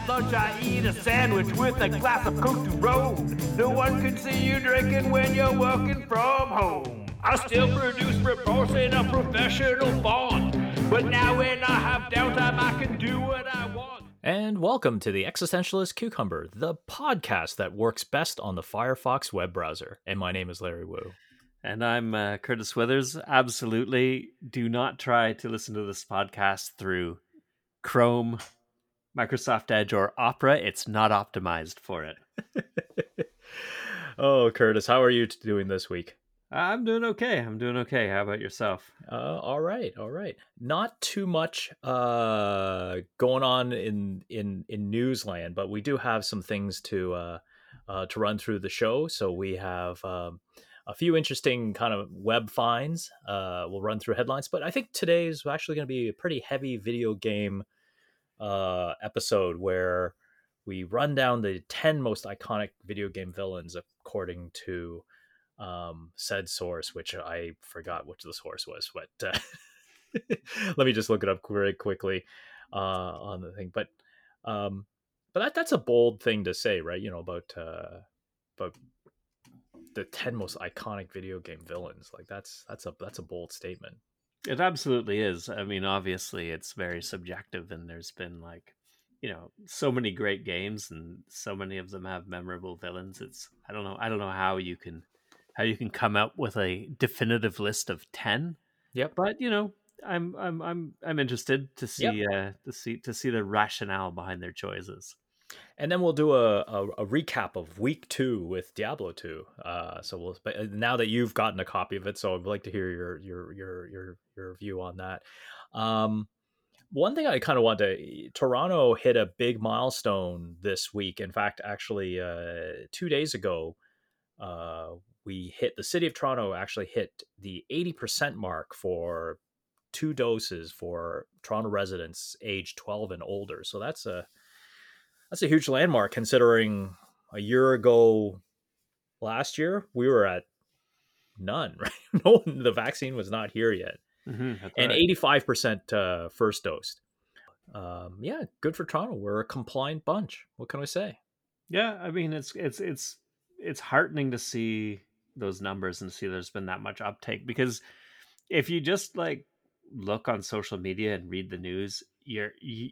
At lunch, I eat a sandwich with a glass of Coke to roll. No one can see you drinking when you're working from home. I still produce reports in a professional font. But now when I have downtime, I can do what I want. And welcome to the Existentialist Cucumber, the podcast that works best on the Firefox web browser. And my name is Larry Wu. And I'm uh, Curtis Withers. Absolutely do not try to listen to this podcast through Chrome, Microsoft Edge, or Opera. It's not optimized for it. oh, Curtis, how are you doing this week? I'm doing okay. I'm doing okay. How about yourself? Uh, all right, all right. Not too much uh, going on in in in newsland, but we do have some things to uh, uh, to run through the show. So we have um, a few interesting kind of web finds. Uh, we'll run through headlines, but I think today is actually going to be a pretty heavy video game uh, episode where we run down the ten most iconic video game villains according to um, said source, which I forgot which the source was, but uh, let me just look it up very quickly uh, on the thing. But um, but that that's a bold thing to say, right? You know about uh, about the ten most iconic video game villains. Like that's that's a that's a bold statement. It absolutely is. I mean, obviously, it's very subjective, and there's been like you know so many great games and so many of them have memorable villains it's i don't know i don't know how you can how you can come up with a definitive list of 10 yep but you know i'm i'm i'm i'm interested to see yep. uh to see to see the rationale behind their choices and then we'll do a, a, a recap of week two with Diablo two. Uh, so we'll but uh, now that you've gotten a copy of it, so I'd like to hear your your your your your view on that. Um, one thing I kind of want to Toronto hit a big milestone this week. In fact, actually, uh, two days ago, uh, we hit the city of Toronto actually hit the 80% mark for two doses for Toronto residents age 12 and older. So that's a that's a huge landmark considering a year ago last year we were at none, right? No the vaccine was not here yet. Mm-hmm, and right. 85% uh, first dose. Um, yeah, good for Toronto. We're a compliant bunch. What can I say? Yeah, I mean it's it's it's it's heartening to see those numbers and see there's been that much uptake because if you just like look on social media and read the news you're you,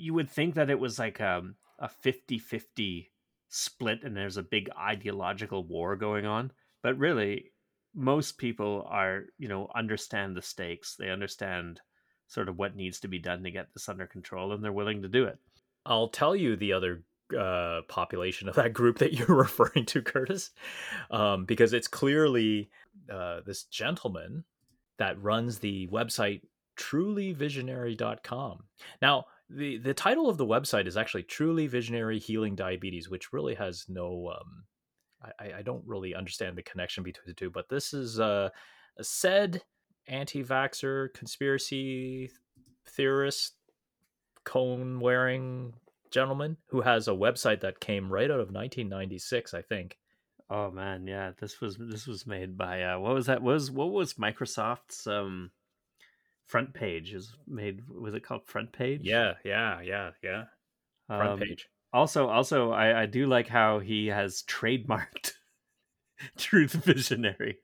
you would think that it was like um, a 50-50 split and there's a big ideological war going on but really most people are you know understand the stakes they understand sort of what needs to be done to get this under control and they're willing to do it i'll tell you the other uh, population of that group that you're referring to, Curtis, um, because it's clearly uh, this gentleman that runs the website trulyvisionary.com. Now, the the title of the website is actually Truly Visionary Healing Diabetes, which really has no. Um, I, I don't really understand the connection between the two, but this is uh, a said anti-vaxxer conspiracy theorist cone wearing gentleman who has a website that came right out of 1996, I think. Oh man, yeah, this was this was made by uh, what was that? Was what was Microsoft's um front page? Is made was it called front page? Yeah, yeah, yeah, yeah. Front um, page. Also, also, I, I do like how he has trademarked Truth Visionary.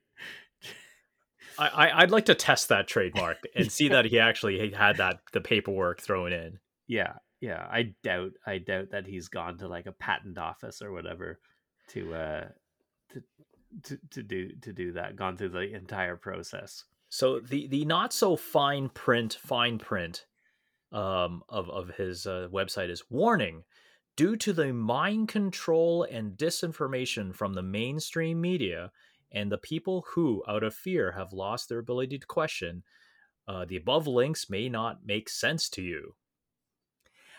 I, I'd like to test that trademark and see that he actually had that the paperwork thrown in. Yeah, yeah, I doubt I doubt that he's gone to like a patent office or whatever to uh to to, to do to do that, gone through the entire process. So the the not so fine print fine print um of of his uh, website is warning due to the mind control and disinformation from the mainstream media and the people who out of fear have lost their ability to question uh, the above links may not make sense to you.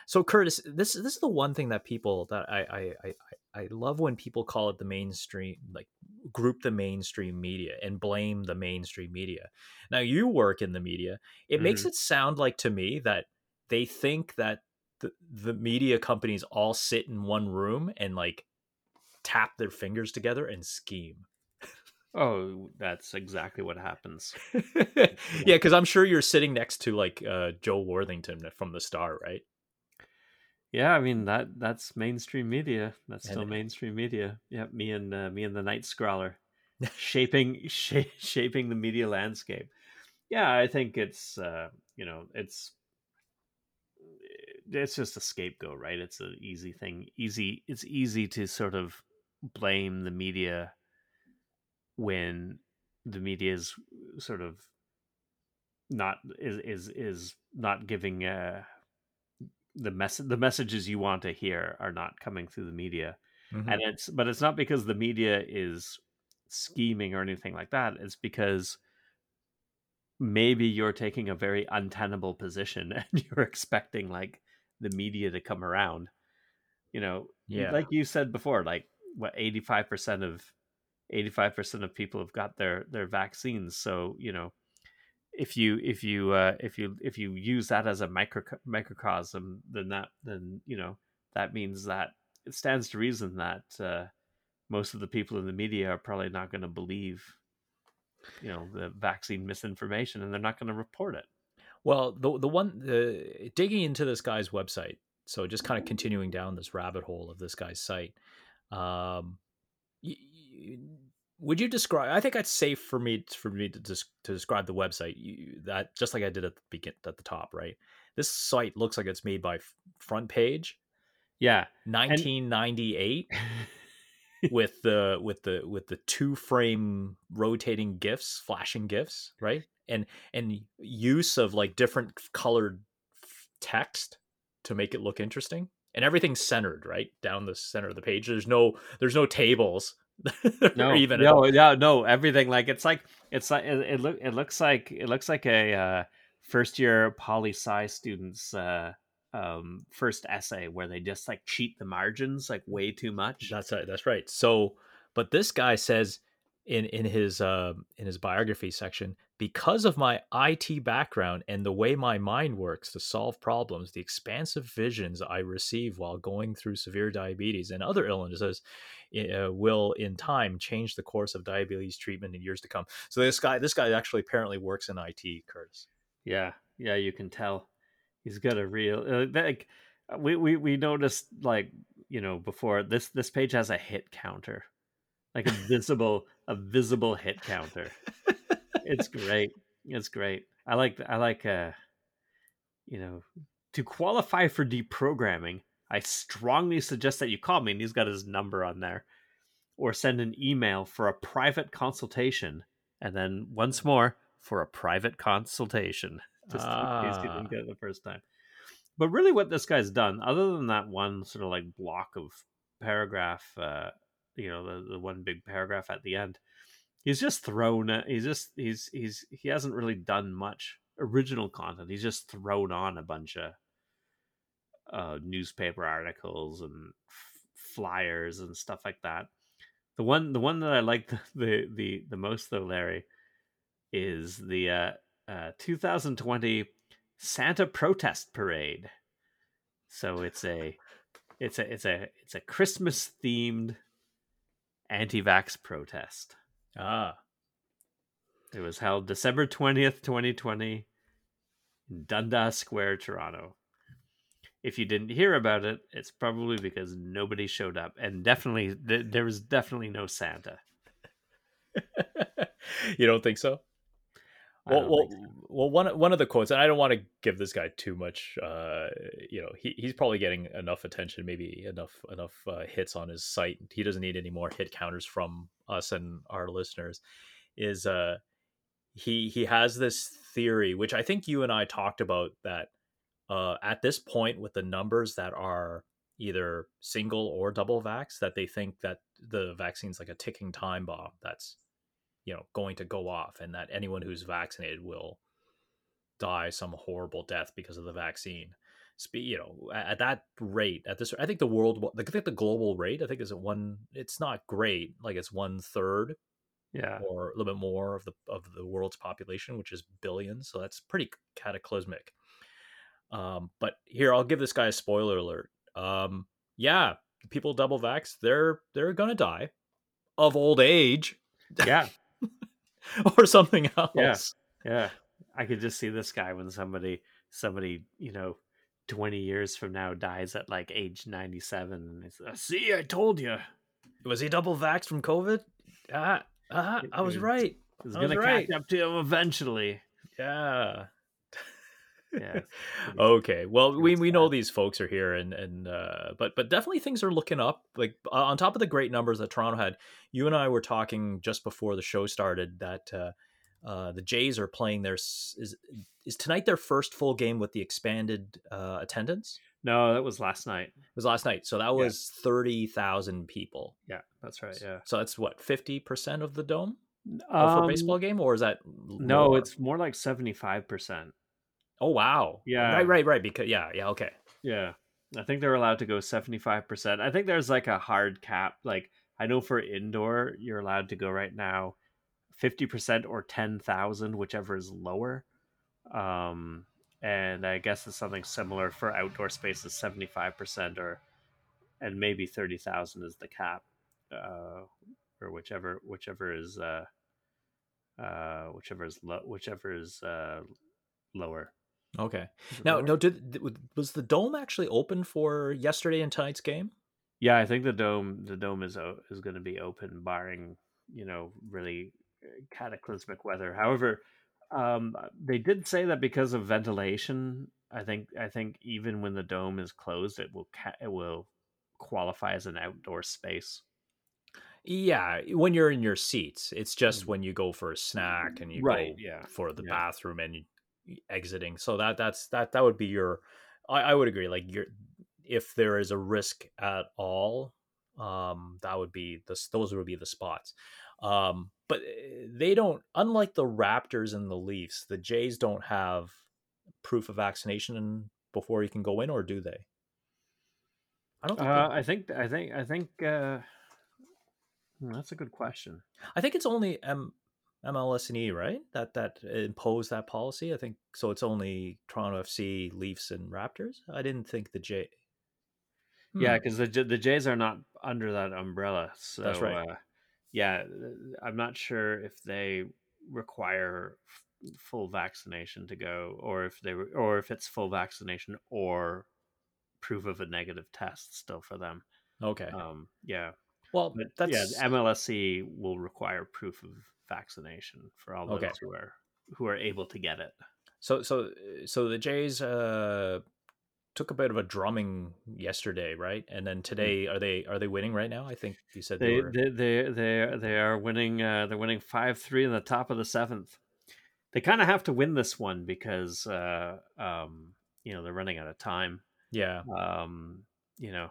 So Curtis, this this is the one thing that people that I I I, I love when people call it the mainstream, like group the mainstream media and blame the mainstream media. Now you work in the media. It mm-hmm. makes it sound like to me that they think that the, the media companies all sit in one room and like tap their fingers together and scheme. Oh, that's exactly what happens. yeah, because I'm sure you're sitting next to like uh, Joe Worthington from the Star, right? Yeah, I mean that that's mainstream media. That's And- still mainstream media. Yeah, me and uh, me and the Night Scrawler shaping sh- shaping the media landscape. Yeah, I think it's uh, you know it's it's just a scapegoat, right? It's an easy thing. Easy. It's easy to sort of blame the media when the media is sort of not is is is not giving uh the message the messages you want to hear are not coming through the media Mhm. and it's but it's not because the media is scheming or anything like that it's because maybe you're taking a very untenable position and you're expecting like the media to come around you know Yeah. like you said before like what 85% of 85% of people have got their their vaccines so you know if you if you uh if you if you use that as a micro microcosm then that then you know that means that it stands to reason that uh most of the people in the media are probably not going to believe you know the vaccine misinformation and they're not going to report it Well, the the one the digging into this guy's website, so just kind of continuing down this rabbit hole of this guy's site. Um, y- y- would you describe? I think it's safe for me for me to des- to describe the website you, that just like I did at the begin at the top, right? This site looks like it's made by Front Page, yeah 1998, with the with the with the two frame rotating gifs, flashing gifs, right? And and use of like different colored text to make it look interesting. And everything's centered, right? Down the center of the page. There's no there's no tables. no even no no no everything like it's like it's like it, it look it looks like it looks like a uh first year poli sci students uh um first essay where they just like cheat the margins like way too much That's right. That's right. So, but this guy says in in his uh, in his biography section, because of my IT background and the way my mind works to solve problems, the expansive visions I receive while going through severe diabetes and other illnesses uh, will, in time, change the course of diabetes treatment in years to come. So this guy, this guy actually apparently works in IT, Curtis. yeah yeah you can tell he's got a real uh, like we we we noticed like you know before this this page has a hit counter like a visible a visible hit counter it's great. It's great. I like i like uh you know to qualify for deprogramming i strongly suggest that you call me and he's got his number on there or send an email for a private consultation and then once more for a private consultation just in case you Ah. didn't get it the first time. But really what this guy's done other than that one sort of like block of paragraph uh you know the, the one big paragraph at the end he's just thrown he's just he's he's he hasn't really done much original content. He's just thrown on a bunch of uh newspaper articles and f- flyers and stuff like that. The one the one that i like the the the, the most though larry is the uh, uh 2020 santa protest parade. So it's a it's a it's a it's a christmas themed anti-vax protest Ah, it was held December 20th, 2020, in Dundas Square, Toronto. If you didn't hear about it, it's probably because nobody showed up. And definitely, th- there was definitely no Santa. you don't think so? Well, well, so. well, one one of the quotes, and I don't want to give this guy too much. Uh, you know, he, he's probably getting enough attention, maybe enough enough uh, hits on his site. He doesn't need any more hit counters from us and our listeners. Is uh, he he has this theory, which I think you and I talked about that uh, at this point with the numbers that are either single or double vax, that they think that the vaccine's like a ticking time bomb. That's you know going to go off and that anyone who's vaccinated will die some horrible death because of the vaccine. Spe- you know at that rate at this i think the world i think the global rate i think is at one it's not great like it's one third Yeah. or a little bit more of the of the world's population which is billions so that's pretty cataclysmic. Um but here i'll give this guy a spoiler alert. Um yeah people double vax they're they're gonna die. Of old age. Yeah. or something else Yeah. Yeah. I could just see this guy when somebody, somebody, you know, 20 years from now dies at like age 97 and it's see i told you Was he double vaxxed from COVID? Ah, ah, I was right. it's gonna catch up to him eventually Yeah. Yeah okay. Well, we, we know these folks are here, and and uh, but but definitely things are looking up. Like uh, on top of the great numbers that Toronto had, you and I were talking just before the show started that uh, uh, the Jays are playing their is is tonight their first full game with the expanded uh, attendance. no that was last night It was last night, so that was thirty thousand people. yeah that's right yeah So that's what fifty percent of the dome oh, for a Um, baseball game, or is that no it's more like 75% oh wow Yeah. right right right because yeah yeah okay Yeah. I think they're allowed to go 75%. I think there's like a hard cap. Like, I know for indoor, you're allowed to go right now 50% or 10,000, whichever is lower. Um, and I guess it's something similar for outdoor spaces 75% or, and maybe 30,000 is the cap, uh, or whichever, whichever is, uh, uh, whichever is low, whichever is, uh, lower. Okay. Now, no, did was the dome actually open for yesterday and tonight's game? Yeah, I think the dome the dome is is going to be open, barring you know really uh, cataclysmic weather. However, um, they did say that because of ventilation, I think I think even when the dome is closed, it will ca- it will qualify as an outdoor space. Yeah, when you're in your seats, it's just Mm. when you go for a snack and you Right, go yeah, for the yeah. bathroom and you exiting. So that that's that that would be your. I, I would agree. Like your, if there is a risk at all, um, that would be the those would be the spots. Um, but eh, they don't. Unlike the Raptors and the Leafs, the Jays don't have proof of vaccination before you can go in, or do they? I don't. Think Uh, I think I think I think uh, hmm, that's a good question. I think it's only M- MLS and E, right? That that imposed that policy. I think so. It's only Toronto FC, Leafs, and Raptors. I didn't think the J. Yeah, Hmm. because the the Jays are not under that umbrella. So That's right. Uh, yeah, I'm not sure if they require f- full vaccination to go, or if they re- or if it's full vaccination or proof of a negative test still for them. Okay. Um, yeah, well, but that's yeah, MLSE will require proof of vaccination for all those Okay. who are who are able to get it. so so so the Jays uh took a bit of a drumming yesterday, right? And then today, are they are they winning right now? I think you said they, They were. they they they, they are winning. Uh, they're winning five three in the top of the seventh. They kind of have to win this one because uh, um, you know they're running out of time. yeah. Um, you know.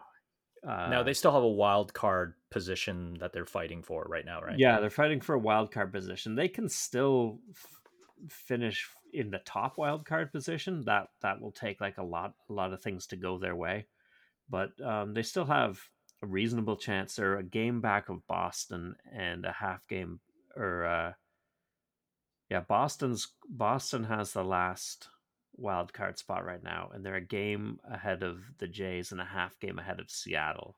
Uh, now they still have a wild card position that they're fighting for right now, right? Yeah, they're fighting for a wild card position. They can still f- finish in the top wild card position. That that will take like a lot a lot of things to go their way, but um, they still have a reasonable chance. They're a game back of Boston and a half game or uh, yeah, Boston's Boston has the last wild card spot right now, and they're a game ahead of the Jays and a half game ahead of Seattle.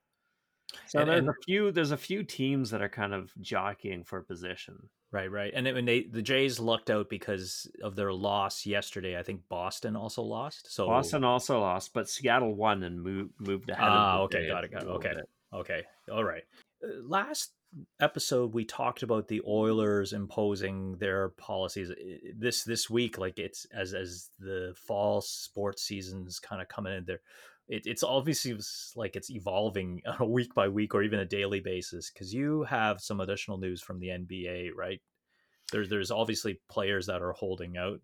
So And- there's and- a few there's a few teams that are kind of jockeying for position. Right, right. And when they the Jays lucked out because of their loss yesterday. I think Boston also lost. So Boston also lost, but Seattle won and moved moved ahead. Ah, okay, Jays got it, got it. Okay. bit. Okay. All right. Uh, Last episode we talked about the Oilers imposing their policies this this week like it's as as the fall sports season's kind of coming in there it, it's obviously like it's evolving on a week by week or even a daily basis because you have some additional news from the NBA right there's there's obviously players that are holding out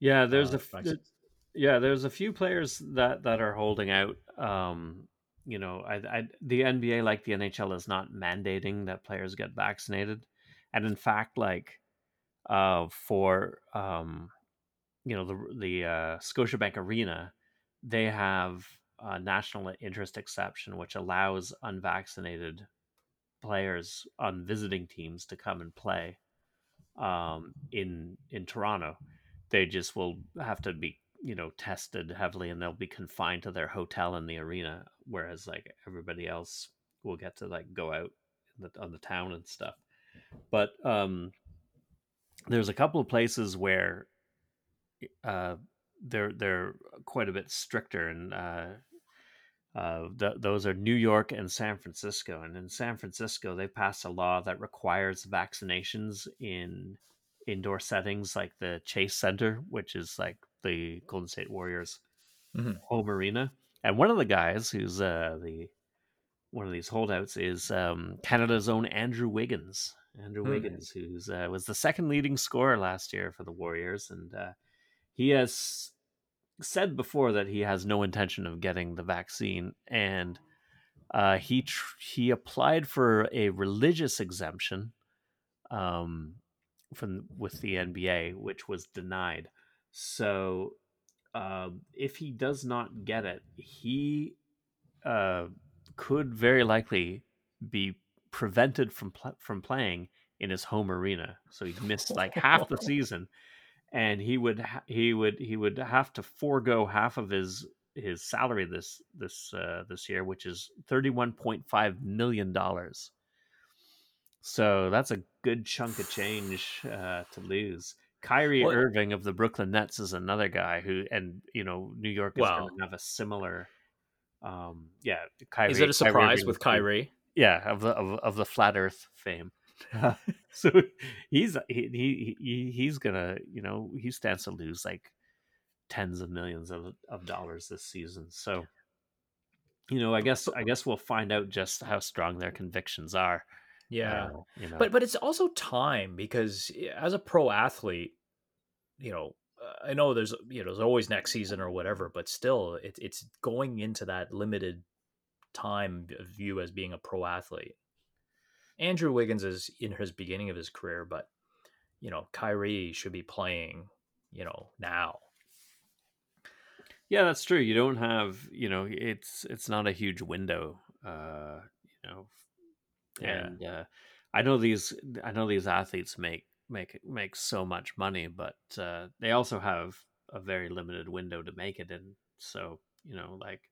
Yeah, there's uh, a f- yeah, there's a few players that that are holding out. Um, you know, I, I the NBA like the NHL is not mandating that players get vaccinated, and in fact, like uh, for um, you know the the uh, Scotiabank Arena, they have a national interest exception which allows unvaccinated players on visiting teams to come and play um, in in Toronto. They just will have to be you know tested heavily, and they'll be confined to their hotel in the arena. Whereas like everybody else will get to like go out the, on the town and stuff. But um, there's a couple of places where uh, they're they're quite a bit stricter, and uh, uh, th- those are New York and San Francisco. And in San Francisco, they passed a law that requires vaccinations in indoor settings like the Chase Center, which is like the Golden State Warriors Mhm. home arena. And one of the guys who's uh, the one of these holdouts is um, Canada's own Andrew Wiggins. Andrew Hmm. Wiggins, who's uh, was the second leading scorer last year for the Warriors, and uh, he has said before that he has no intention of getting the vaccine, and uh, he tr- he applied for a religious exemption um, from with the NBA, which was denied. So, um, if he does not get it, he uh, could very likely be prevented from pl- from playing in his home arena. So he'd missed like half the season, and he would ha- he would he would have to forego half of his his salary this this uh, this year, which is thirty one point five million dollars. So that's a good chunk of change uh, to lose. Kyrie Well- Irving of the Brooklyn Nets is another guy who, and you know, New York is Wow. going to have a similar. Um, yeah, Kyrie. Is it a surprise Irving with is the- Kyrie? yeah of the of, of the flat earth fame so he's he, he he he's gonna you know he stands to lose like tens of millions of, of dollars this season so you know i guess i guess we'll find out just how strong their convictions are Yeah. uh, you know. But but it's also time because as a pro athlete you know i know there's you know there's always next season or whatever but still it, it's going into that limited time of you as being a pro athlete. Andrew wiggins is in his beginning of his career but you know kyrie should be playing you know now. Yeah that's true. You don't have you know it's it's not a huge window uh you know Yeah. and uh i know these i know these athletes make make make so much money but uh they also have a very limited window to make it in so you know like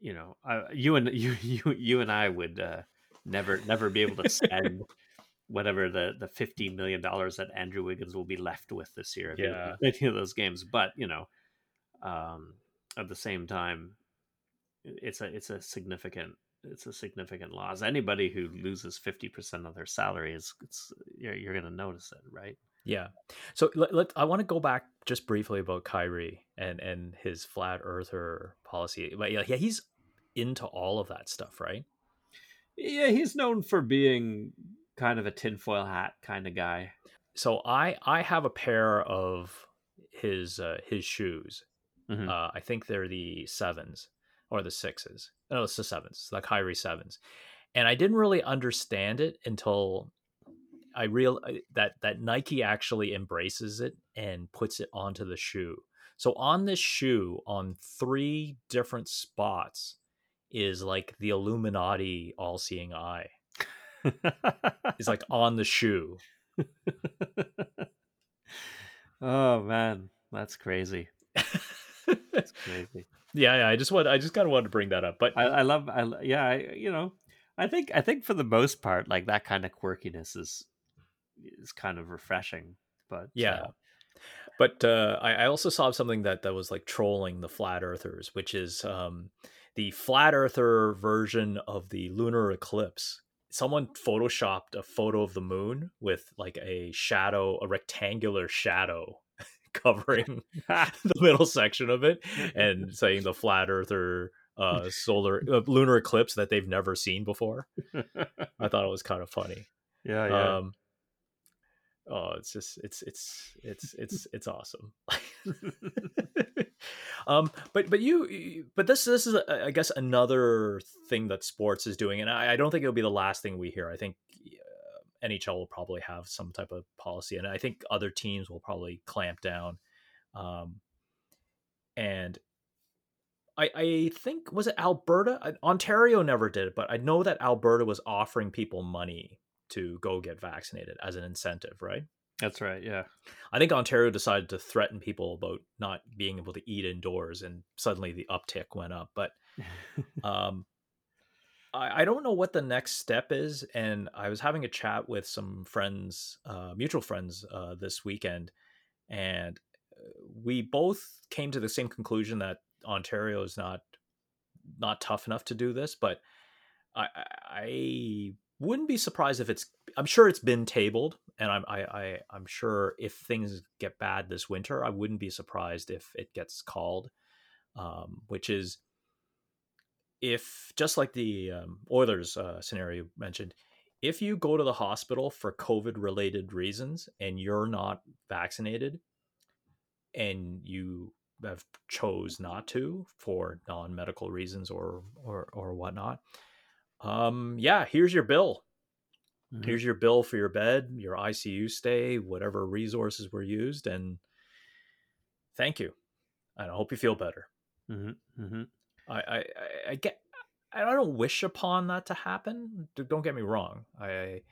you know I, you and you you you and i would uh never never be able to spend whatever the the 50 million dollars that andrew wiggins will be left with this year if Yeah. any of those games but you know um at the same time it's a it's a significant it's a significant loss anybody who loses 50% of their salary is it's you're, you're gonna notice it right Yeah. So let, let I want to go back just briefly about Kyrie and and his flat earther policy. But yeah, yeah, he's into all of that stuff, right? yeah he's known for being kind of a tinfoil hat kind of guy So I I have a pair of his uh, his shoes. Mhm. Uh, I think they're the sevens or the sixes. No, it's the sevens, the Kyrie sevens. And I didn't really understand it until I real uh, that that Nike actually embraces it and puts it onto the shoe. So on this shoe, on three different spots, is like the Illuminati all-seeing eye. Is like on the shoe. oh man that's crazy that's crazy yeah, yeah. I just want I just kind of wanted to bring that up, but I, I love I yeah I, you know I think I think for the most part like that kind of quirkiness is is kind of refreshing but Yeah. uh, But uh, I, I also saw something that that was like trolling the flat earthers, which is um, the flat earther version of the lunar eclipse. Someone photoshopped a photo of the moon with like a shadow, a rectangular shadow covering the middle section of it, and saying the flat earther uh, solar uh, lunar eclipse that they've never seen before. I thought it was kind of funny. yeah yeah Um, oh, it's just it's it's it's it's it's awesome. um, but but you but this this is uh, I guess another thing that sports is doing, and I, I don't think it'll be the last thing we hear. I think NHL will probably have some type of policy, and I think other teams will probably clamp down. Um, and I, I think was it Alberta? Ontario never did it, but I know that Alberta was offering people money to go get vaccinated as an incentive, right? that's right yeah I think Ontario decided to threaten people about not being able to eat indoors, and suddenly the uptick went up. But um, I, I don't know what the next step is. And I was having a chat with some friends, uh, mutual friends, uh, this weekend, and we both came to the same conclusion that Ontario is not not tough enough to do this, but I, I wouldn't be surprised if it's. I'm sure it's been tabled, and I'm I, I I'm sure if things get bad this winter, I wouldn't be surprised if it gets called, um, which is if just like the um, Oilers uh, scenario mentioned, if you go to the hospital for COVID related reasons and you're not vaccinated, and you have chose not to for non medical reasons or or or whatnot, um, yeah, here's your bill. Mm-hmm. Here's your bill for your bed, your ICU stay, whatever resources were used, and thank you. And I hope you feel better. Mm-hmm. Mm-hmm. I, I, I get. I don't wish upon that to happen. Don't get me wrong. I,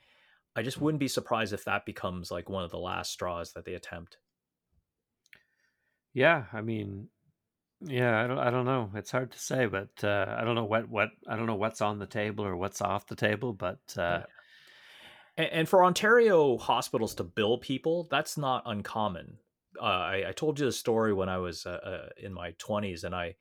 I just wouldn't be surprised if that becomes like one of the last straws that they attempt. Yeah, I mean, yeah, I don't, I don't know. It's hard to say, but uh, I don't know what, what, I don't know what's on the table or what's off the table. But uh, yeah. and, and, for Ontario hospitals to bill people, that's not uncommon. Uh, I, I, told you the story when I was uh, uh, in my twenties, and I,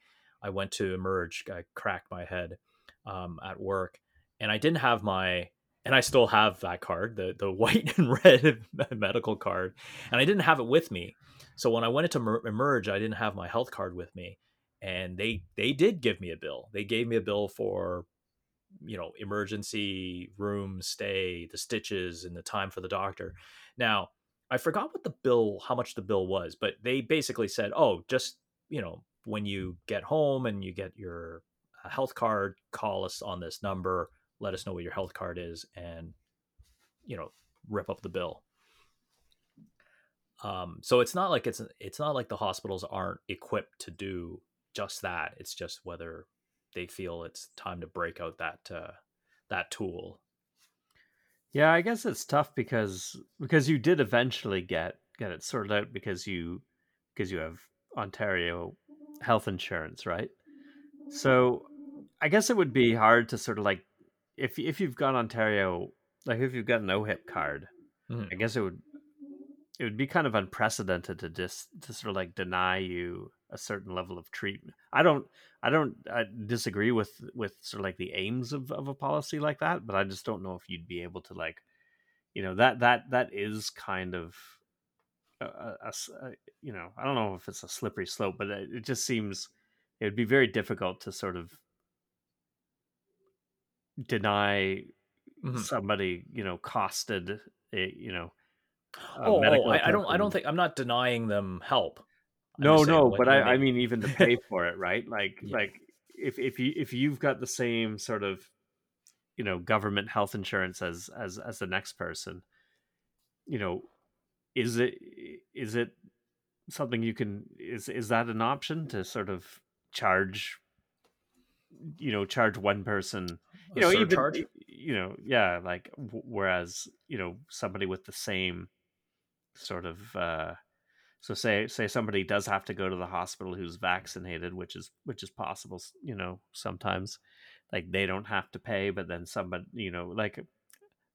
I went to emerge. I cracked my head um, at work, and I didn't have my, and I still have that card, the the white and red medical card, and I didn't have it with me. So when I went into emerge, I didn't have my health card with me, and they they did give me a bill. They gave me a bill for you know emergency room stay, the stitches, and the time for the doctor. Now I forgot what the bill, how much the bill was, but they basically said, "Oh, just you know, when you get home and you get your uh, health card, call us on this number. Let us know what your health card is, and you know, rip up the bill." Um, so it's not like it's it's not like the hospitals aren't equipped to do just that. It's just whether they feel it's time to break out that uh, that tool. Yeah, I guess it's tough because because you did eventually get get it sorted out because you because you have Ontario health insurance, right? So I guess it would be hard to sort of like if if you've got Ontario like if you've got an OHIP card, mm-hmm. I guess it would it would be kind of unprecedented to just to sort of like deny you a certain level of treatment. I don't I don't I disagree with with sort of like the aims of of a policy like that, but I just don't know if you'd be able to like you know that that that is kind of a, a, a you know I don't know if it's a slippery slope, but it, it just seems it would be very difficult to sort of deny mm-hmm. somebody you know costed a, you know oh, oh I, I, don't. I don't think I'm not denying them help. I'm no, no, but I, I mean even to pay for it, right? Like, yeah. like if if you if you've got the same sort of you know government health insurance as as as the next person, you know, is it is it something you can is is that an option to sort of charge you know charge one person you know even you know yeah like whereas you know somebody with the same sort of uh, so say say somebody does have to go to the hospital who's vaccinated which is which is possible you know sometimes like they don't have to pay but then somebody you know like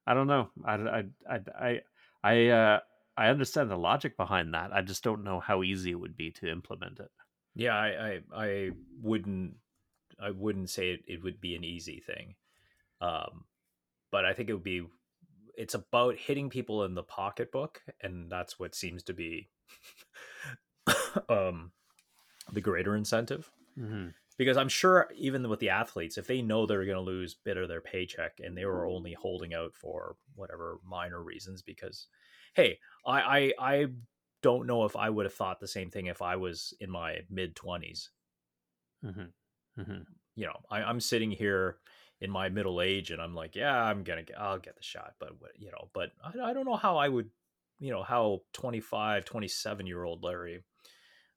i don't know i i i i, I uh i understand the logic behind that i just don't know how easy it would be to implement it. Yeah i i, I wouldn't i wouldn't say it, it would be an easy thing um but i think it would be it's about hitting people in the pocketbook and that's what seems to be um the greater incentive. Mm-hmm. because i'm sure even with the athletes if they know they're going to lose bit of their paycheck and they were only holding out for whatever minor reasons because hey i i, I don't know if i would have thought the same thing if i was in my mid 20s mm-hmm. mm-hmm. you know I, i'm sitting here in my middle age and i'm like yeah i'm gonna get i'll get the shot but you know but i, I don't know how i would you know how 25 27 year old larry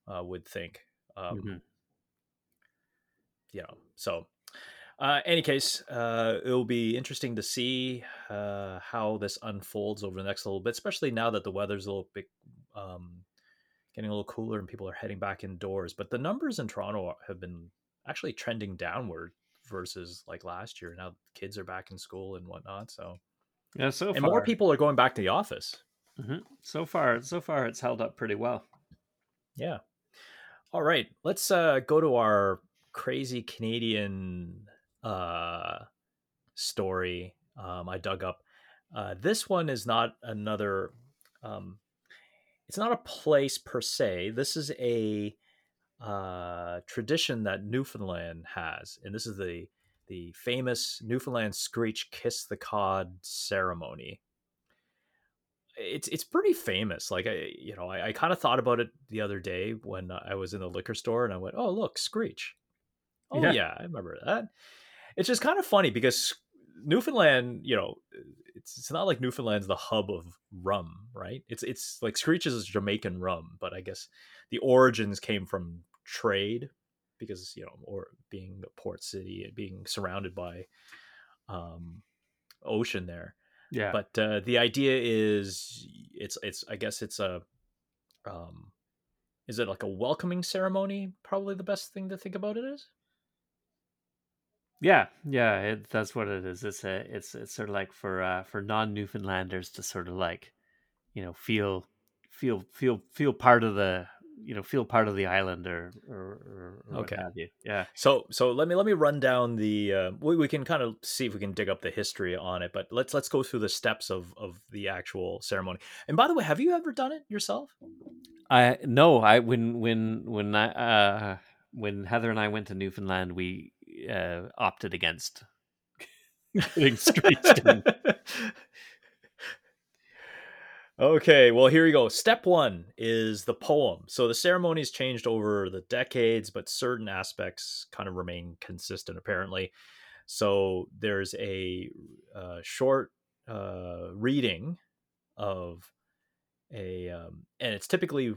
uh, would think um, mm-hmm. you know so uh, any case, uh, it'll be interesting to see uh, how this unfolds over the next little bit, especially now that the weather's a little bit um, getting a little cooler and people are heading back indoors. But the numbers in Toronto have been actually trending downward versus like last year. Now kids are back in school and whatnot. So yeah, so and far. more people are going back to the office. Mm-hmm. So far, so far, it's held up pretty well. Yeah. All right. Let's uh, go to our crazy Canadian uh, story um, I dug up. Uh, this one is not another. Um, it's not a place per se. This is a uh, tradition that Newfoundland has, and this is the the famous Newfoundland Screech Kiss the Cod ceremony. It's it's pretty famous. Like I, you know, I, I kind of thought about it the other day when I was in the liquor store, and I went, "Oh, look, Screech." Oh yeah, yeah I remember that. It's just kind of funny because Newfoundland, you know, it's it's not like Newfoundland's the hub of rum, right? It's it's like Screech is Jamaican rum, but I guess the origins came from trade because you know, or being a port city and being surrounded by um, ocean there. Yeah. But uh, the idea is, it's it's I guess it's a, um, is it like a welcoming ceremony? Probably the best thing to think about it is. Yeah, yeah, it, that's what it is. It's a, it's it's sort of like for uh, for non Newfoundlanders to sort of like, you know, feel feel feel feel part of the you know feel part of the island or or, or okay. have you. Yeah. So so let me let me run down the uh, we we can kind of see if we can dig up the history on it, but let's let's go through the steps of of the actual ceremony. And by the way, have you ever done it yourself? I no, I when when when I uh when Heather and I went to Newfoundland, we uh opted against getting screeched Okay, well, here we go. Step one is the poem. So the ceremony's changed over the decades, but certain aspects kind of remain consistent, apparently. So there's a uh, short uh, reading of a, um, and it's typically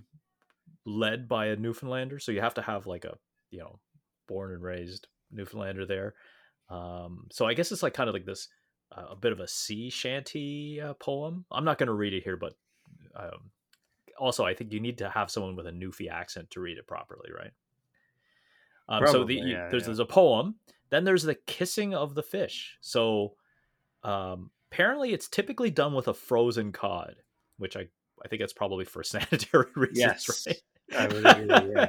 led by a Newfoundlander. So you have to have like a, you know, born and raised Newfoundlander there. Um, so I guess it's like kind of like this uh, a bit of a sea shanty uh, poem. I'm not going to read it here, but um, also I think you need to have someone with a Newfie accent to read it properly, right? Um, Probably, so the, yeah, there's, yeah. there's a poem. Then there's the kissing of the fish. So um, apparently it's typically done with a frozen cod, which I I think that's probably for sanitary reasons, yes. right? I would agree, yeah.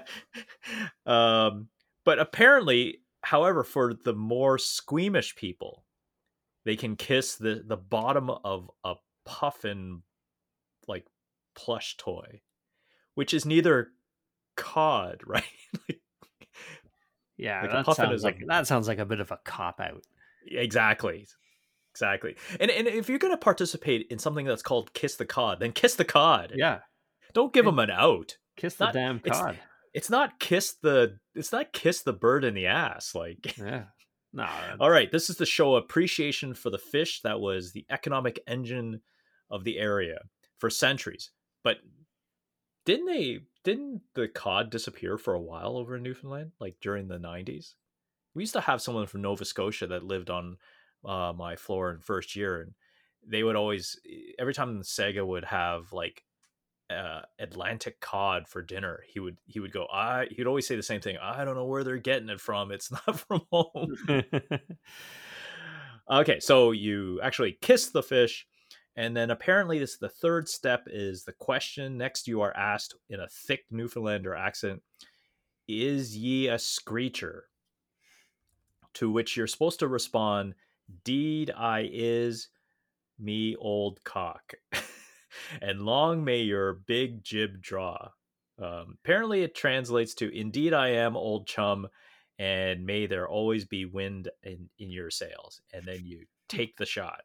um, but apparently, however, for the more squeamish people, they can kiss the the bottom of a puffin like plush toy, which is neither cod, right? like, yeah, like that sounds like a, that sounds like a bit of a cop out. Exactly. Exactly. And and if you're going to participate in something that's called kiss the cod, then kiss the cod. Yeah. Don't give and them an out. Kiss the not, damn cod. It's, not kiss the it's not kiss the bird in the ass like. Yeah. No. All right. This is to show appreciation for the fish that was the economic engine of the area for centuries. But didn't they? Didn't the cod disappear for a while over in Newfoundland, like during the '90s? We used to have someone from Nova Scotia that lived on uh, my floor in first year, and they would always every time Sega would have like uh, Atlantic cod for dinner, he would he would go. I he'd always say the same thing. I don't know where they're getting it from. It's not from home. okay, so you actually kiss the fish, and then apparently this the third step is the question. Next, you are asked in a thick Newfoundlander accent, "Is ye a screecher?" To which you're supposed to respond, "Deed I is, me old cock." and long may your big jib draw. Um, apparently, it translates to "Indeed, I am, old chum, and may there always be wind in in your sails." And then you take the shot.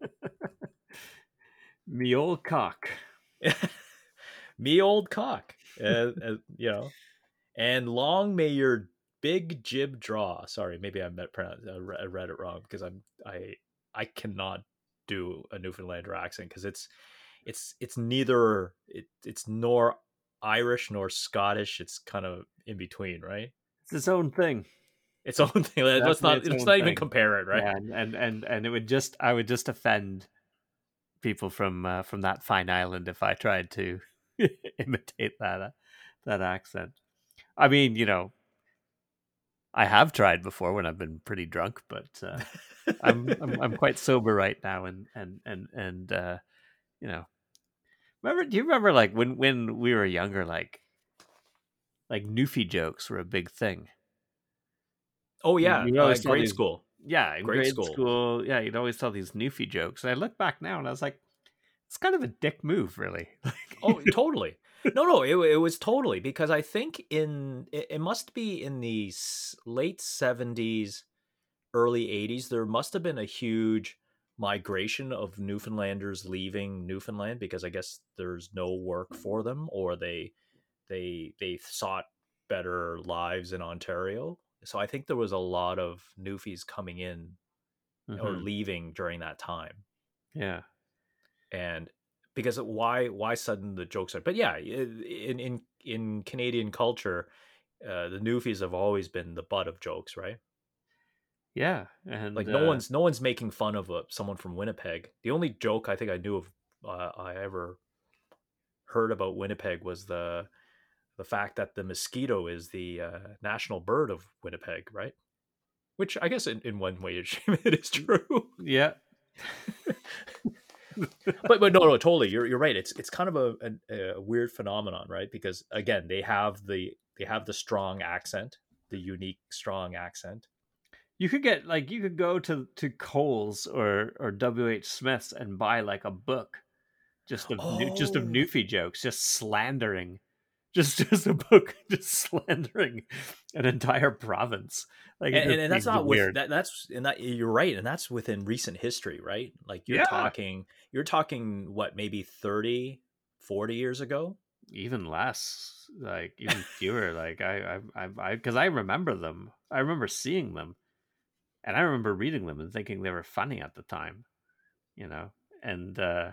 Me old cock. Me old cock. Uh, uh, you know, and long may your big jib draw. Sorry, maybe I met I read it wrong because I'm I I cannot do a Newfoundlander accent because it's it's it's neither it, it's nor Irish nor Scottish. It's kind of in between, right? It's its own thing. Its own thing. let's not let's not even compare it, right? Yeah, and, and and and it would just I would just offend people from uh, from that fine island if I tried to imitate that uh, that accent. I mean, you know, I have tried before when I've been pretty drunk, but uh, I'm, I'm, I'm quite sober right now, and and and and uh, you know, Remember? Do you remember like when when we were younger, like like Newfie jokes were a big thing. Oh yeah, you uh, always grade these- school. Yeah, in Grade grade, school. school. Yeah, you'd always tell these Newfie jokes, and I look back now and I was like, it's kind of a dick move, really. Oh, totally. No, no, it, it was totally because I think in it, it must be in the late seventies, early eighties. There must have been a huge migration of Newfoundlanders leaving Newfoundland because I guess there's no work for them, or they they they sought better lives in Ontario. So I think there was a lot of Newfies coming in or Mhm. leaving during that time Yeah, and because why why sudden the jokes are but yeah in in in canadian culture uh the newfies have always been the butt of jokes right? Yeah, and like no uh, one's no one's making fun of uh, someone from winnipeg. The only joke i think i knew of uh, i ever heard about winnipeg was the the fact that the mosquito is the uh, national bird of winnipeg right? Which i guess in, in one way it is true. Yeah, but but no no totally you're you're right it's it's kind of a, a, a weird phenomenon right because again they have the they have the strong accent the unique strong accent you could get like you could go to to Coles or or WH Smith's and buy like a book just of new, just of Oh. Newfie jokes, just slandering, just just a book just slandering an entire province. Like and, and, and that's not with weird. that that's and that you're right and that's within recent history right like you're Yeah. talking you're talking what maybe 30 40 years ago even less, like even fewer. Like I I I because I, remember them. I remember seeing them, and I remember reading them and thinking they were funny at the time, you know. And uh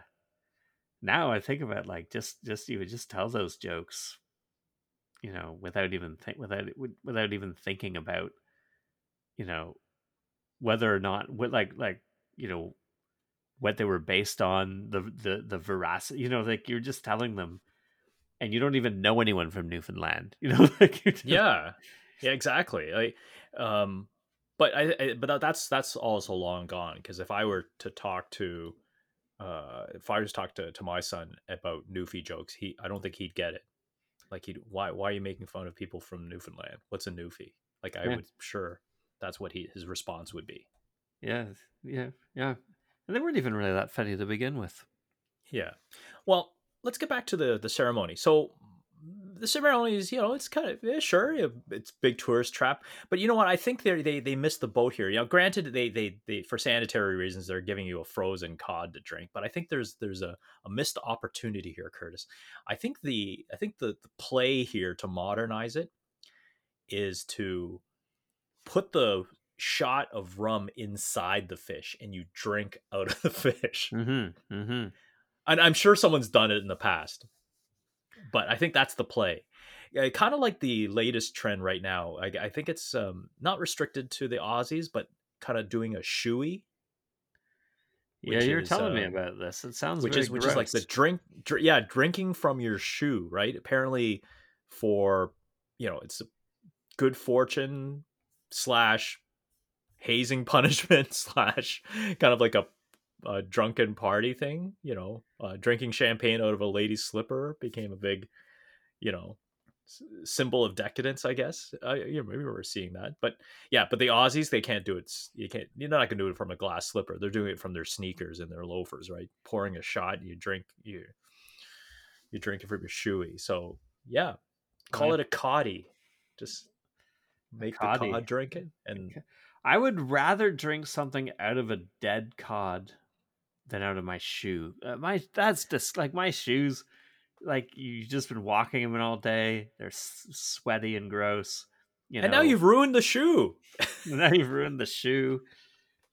now I think of it like just just you would just tell those jokes, you know, without even think without without even thinking about, you know, whether or not what like like you know what they were based on the the the veracity. You know, like you're just telling them and you don't even know anyone from Newfoundland. You know, like yeah yeah exactly i um but i, I but that's that's also long gone because if i were to talk to uh if i was to talk to, to my son about newfie jokes he i don't think he'd get it like he'd why why are you making fun of people from newfoundland what's a newfie like i Yeah. would sure that's what he his response would be yeah, yeah, yeah. And they weren't even really that funny to begin with. Yeah. Well, let's get back to the the ceremony. So the ceremony is, you know, it's kind of yeah, sure, it's big tourist trap, but you know what? I think they they they missed the boat here. You know, granted, they they they for sanitary reasons they're giving you a frozen cod to drink, but I think there's there's a, a missed opportunity here, Curtis. I think the I think the, the play here to modernize it is to put the shot of rum inside the fish and you drink out of the fish Mm-hmm. Mm-hmm. and I'm sure someone's done it in the past, but I think that's the play. Yeah, kind of like the latest trend right now. I, I think it's um, not restricted to the Aussies, but kind of doing a shoey, Yeah, you're is, telling me um, about this. It sounds which is which is like the drink, dr- yeah, drinking from your shoe, right? Apparently, for you know, it's a good fortune slash hazing punishment slash kind of like a, a drunken party thing. You know, uh, drinking champagne out of a lady's slipper became a big, you know, s- symbol of decadence. I guess. Uh, yeah, maybe we're seeing that, but yeah, but the Aussies they can't do it. You can't. You're not gonna do it from a glass slipper. They're doing it from their sneakers and their loafers, right? Pouring a shot, you drink you. You drink it from your shoey. So yeah, call Yeah. it a coddy. Just make the coddy. cod drink it, and I would rather drink something out of a dead cod than out of my shoe. Uh, my that's just like my shoes. Like you've just been walking them all day. They're s- sweaty and gross. You know? and now you've ruined the shoe. now you've ruined the shoe.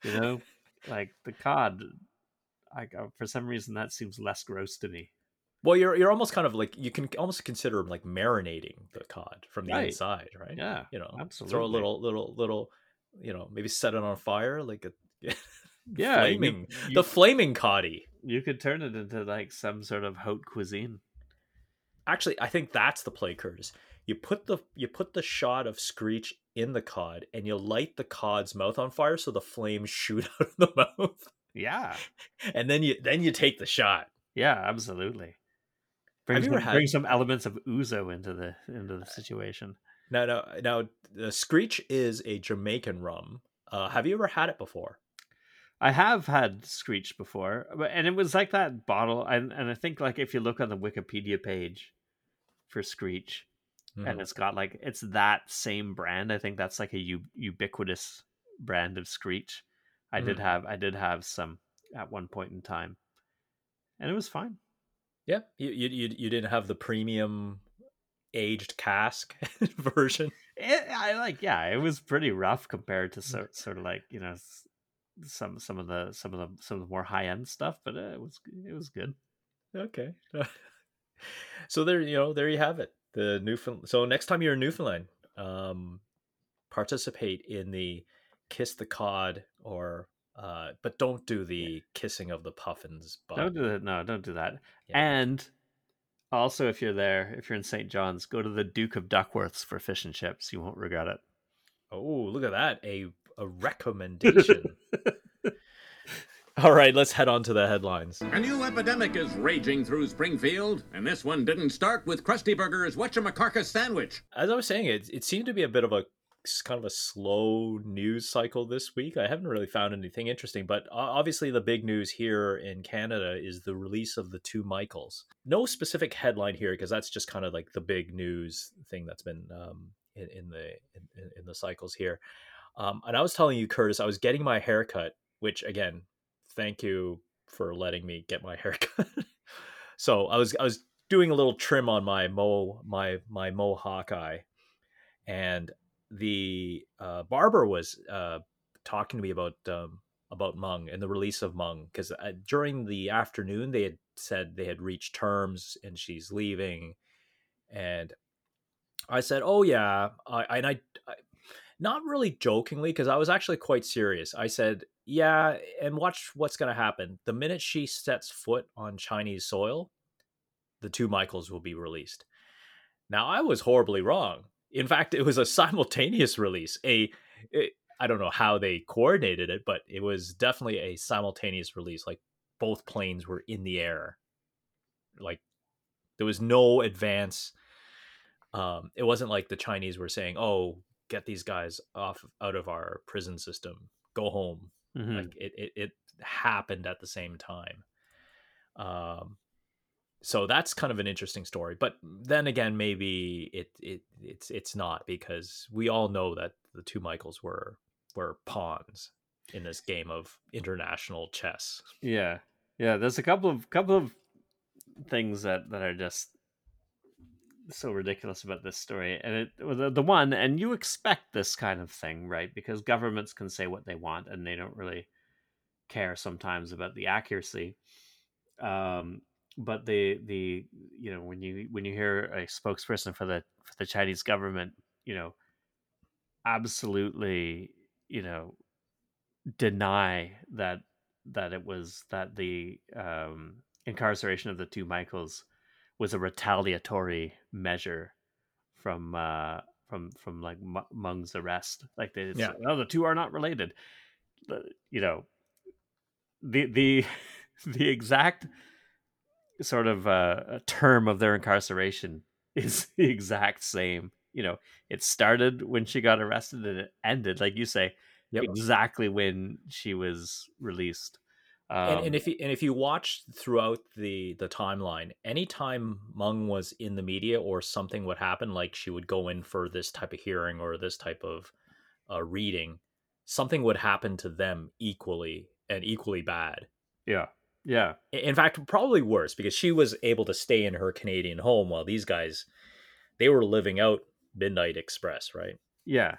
You know, like the cod. I uh, for some reason that seems less gross to me. Well, you're you're almost kind of like you can almost consider like marinating the cod from the Right. inside, right? Yeah, you know, absolutely. throw a little little little, you know, maybe set it on fire like a Yeah, flaming you- the flaming coddy. You could turn it into like some sort of haute cuisine. Actually, I think that's the play, Curtis. You put the you put the shot of Screech in the cod, and you light the cod's mouth on fire so the flames shoot out of the mouth, Yeah, and then you then you take the shot. yeah, absolutely. Bring, some, had- bring some elements of ouzo into the into the situation. Now, now, now, the Screech is a Jamaican rum. Uh, have you ever had it before? I have had Screech before, but and it was like that bottle, and and I think like if you look on the Wikipedia page for Screech, Mhm. and mm-hmm. it's got like it's that same brand. I think that's like a u- ubiquitous brand of Screech. I did mm. have I did have some at one point in time, and it was fine. Yeah, you, you you you didn't have the premium aged cask version. It, I like yeah, it was pretty rough compared to mm. so, sort of like you know some some of the some of the some of the more high end stuff, but uh, it was it was good. Okay. so there, you know, there you have it. The Newfoundland. So next time you're in Newfoundland, um, participate in the kiss the cod or, uh, but don't do the kissing of the puffins. But Don't do that. No, don't do that. Yeah. And also, if you're there, if you're in St. John's, go to the Duke of Duckworth's for fish and chips. You won't regret it. oh, look at that, a a recommendation. All right, let's head on to the headlines. A new epidemic is raging through Springfield, and this one didn't start with Krusty Burger's Whatchamacarcus sandwich. As I was saying, it it seemed to be a bit of a kind of a slow news cycle this week. I haven't really found anything interesting, but obviously the big news here in Canada is the release of the two Michaels. No specific headline here because that's just kind of like the big news thing that's been um, in, in the in, in the cycles here. Um, and I was telling you, Curtis, I was getting my haircut, which again, thank you for letting me get my haircut. so I was I was doing a little trim on my mo my my mohawk eye, and the uh, barber was uh, talking to me about um, about Meng and the release of Meng because uh, during the afternoon they had said they had reached terms and she's leaving, and I said, "Oh yeah," I, and I, I not really jokingly because I was actually quite serious. I said, "Yeah," and watch what's going to happen the minute she sets foot on Chinese soil. The two Michaels will be released. Now I was horribly wrong. In fact, it was a simultaneous release. A it, I don't know how they coordinated it, but it was definitely a simultaneous release. Like both planes were in the air. Like there was no advance. Um, it wasn't like the Chinese were saying, "Oh, get these guys off out of our prison system. Go home." Mhm. Like it, it, it happened at the same time. Um, so that's kind of an interesting story. But then again, maybe it, it it's it's not because we all know that the two Michaels were were pawns in this game of international chess. Yeah, yeah. There's a couple of couple of things that that are just so ridiculous about this story, and it the, the one, and you expect this kind of thing, right? Because governments can say what they want, and they don't really care sometimes about the accuracy. Um, but the the you know when you when you hear a spokesperson for the for the Chinese government, you know, absolutely, you know, deny that that it was that the um, incarceration of the two Michaels was a retaliatory measure from uh, from from like M- Meng's arrest. Like they, Yeah. no, the two are not related. You know, the the the exact sort of uh, term of their incarceration is the exact same. You know, it started when she got arrested and it ended, like you say, Yep. exactly when she was released. Um, and, and if you and if you watch throughout the the timeline, anytime Meng was in the media or something would happen, like she would go in for this type of hearing or this type of uh, reading, something would happen to them equally and equally bad. yeah, yeah, In fact, probably worse because she was able to stay in her Canadian home while these guys they were living out Midnight Express, right? yeah,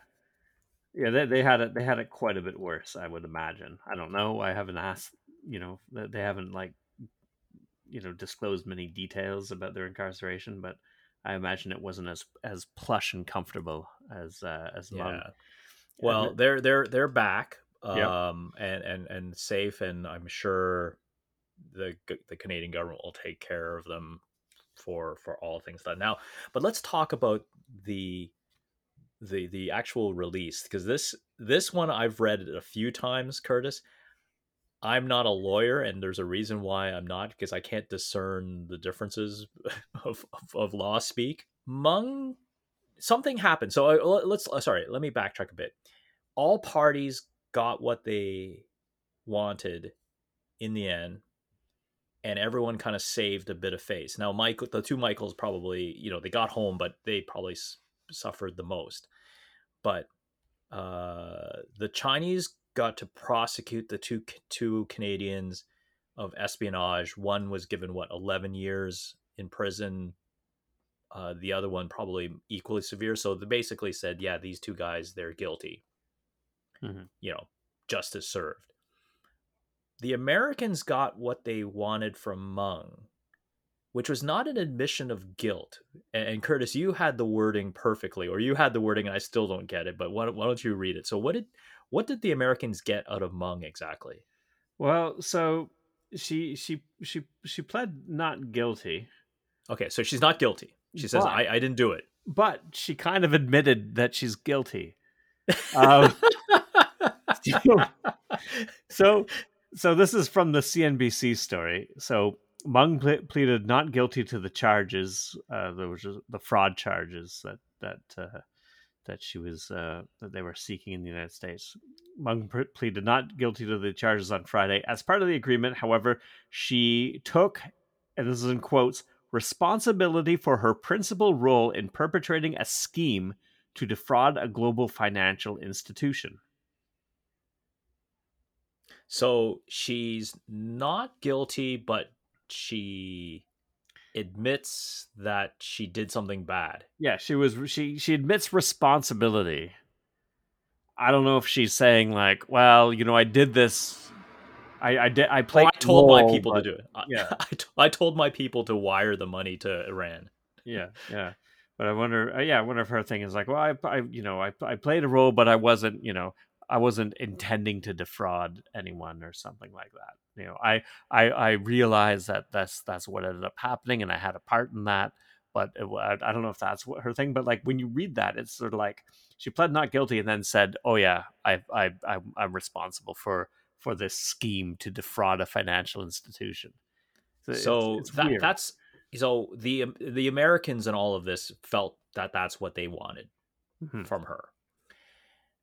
yeah. They they had it. They had it quite a bit worse, I would imagine. I don't know. I haven't asked. You know, they they haven't like, you know, disclosed many details about their incarceration, but I imagine it wasn't as as plush and comfortable as uh, as Meng. Yeah. Well, they're they're they're back, Yep. um, and and and safe, and I'm sure the the Canadian government will take care of them for for all things done now. But let's talk about the the the actual release because this this one I've read it a few times, Curtis. I'm not a lawyer, and there's a reason why I'm not because I can't discern the differences of, of, of law speak. Meng, something happened. So uh, let's uh, sorry, let me backtrack a bit. All parties got what they wanted in the end, and everyone kind of saved a bit of face. Now, Michael, the two Michaels probably, you know, they got home, but they probably s- suffered the most. But uh, the Chinese got to prosecute the two two Canadians of espionage. One was given what eleven years in prison. Uh, the other one probably equally severe. So they basically said, yeah, these two guys they're guilty. Mhm. You know, justice served. The Americans got what they wanted from Meng, which was not an admission of guilt. And, and Curtis, you had the wording perfectly, or you had the wording, and I still don't get it. But why, why don't you read it? So, what did what did the Americans get out of Meng exactly? Well, so she she she she pled not guilty, Okay, so she's not guilty. She says, But- I, "I didn't do it." but she kind of admitted that she's guilty. Um, so so this is from the CNBC story. So Meng ple- pleaded not guilty to the charges. Uh, there was the fraud charges that that uh, that she was uh, that they were seeking in the United States. Meng pleaded not guilty to the charges on Friday. As part of the agreement, however, she took, and this is in quotes, responsibility for her principal role in perpetrating a scheme to defraud a global financial institution. So she's not guilty, but she admits that she did something bad. Yeah, she was she she admits responsibility. I don't know if she's saying like, well, you know, I did this. I I did I played. I told my people but- to do it. I- yeah. I, I told my people to wire the money to Iran. Yeah, yeah. But I wonder, uh, yeah, I wonder if her thing is like, well, I, I, you know, I, I played a role, but I wasn't, you know, I wasn't intending to defraud anyone or something like that. You know, I, I, I realized that that's that's what ended up happening, and I had a part in that. But it, I, I don't know if that's what her thing. But like when you read that, it's sort of like she pled not guilty and then said, "Oh yeah, I, I, I'm, I'm responsible for for this scheme to defraud a financial institution." it's- so it's that that's so the the Americans and all of this felt that that's what they wanted Mhm. from her.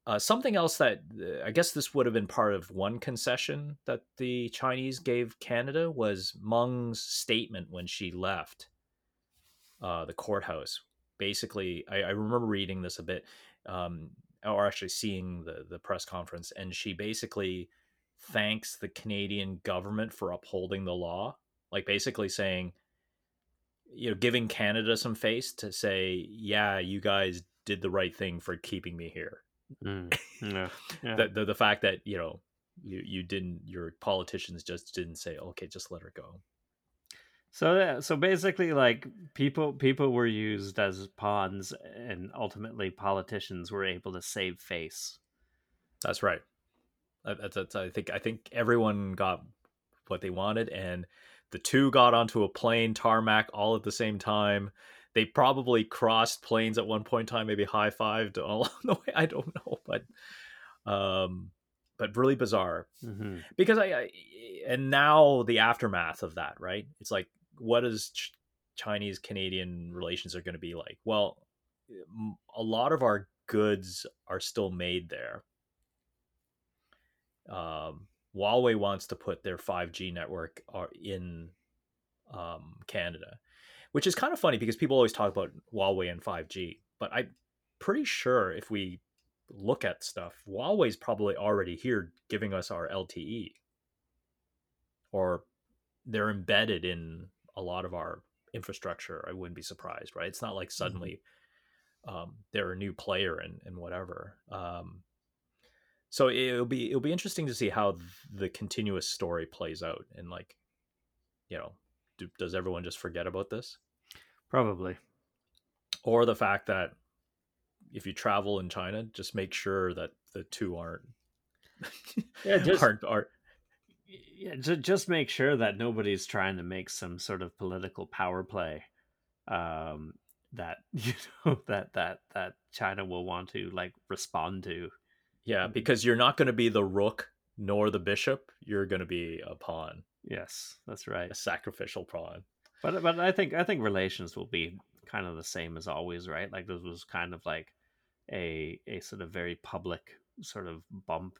Uh, something else that uh, I guess this would have been part of one concession that the Chinese gave Canada was Meng's statement when she left uh, the courthouse. Basically, I, I remember reading this a bit, um, or actually seeing the the press conference, and she basically thanks the Canadian government for upholding the law, like basically saying, you know, giving Canada some face to say, yeah, you guys did the right thing for keeping me here. Mm. Yeah. Yeah. The, the the fact that you know you you didn't your politicians just didn't say okay just let her go So yeah, so basically, like people people were used as pawns, and ultimately politicians were able to save face. that's right that's, that's i think i think everyone got what they wanted and the two got onto a plane tarmac all at the same time they probably crossed planes at one point in time maybe high-fived along the way i don't know but um but really bizarre. Mm-hmm. because I, I and now the aftermath of that right? It's like what is Ch- chinese canadian relations are going to be like? Well a lot of our goods are still made there. Um huawei wants to put their 5g network in um canada which is kind of funny because people always talk about huawei and 5g but i'm pretty sure if we look at stuff, Huawei's probably already here giving us our LTE, or they're embedded in a lot of our infrastructure. I wouldn't be surprised, right? It's not like suddenly um, they're a new player and and whatever. Um, so it'll be it'll be interesting to see how the continuous story plays out, and like, you know, do, does everyone just forget about this, Probably. or the fact that if you travel in China, just make sure that the two aren't Yeah, just- aren't, aren't Yeah, ju- just make sure that nobody's trying to make some sort of political power play. Um, that you know that that that China will want to like respond to. yeah because you're not going to be the rook nor the bishop, you're going to be a pawn, Yes, that's right. a sacrificial pawn. But but I think I think relations will be kind of the same as always, right? Like this was kind of like a a sort of very public sort of bump.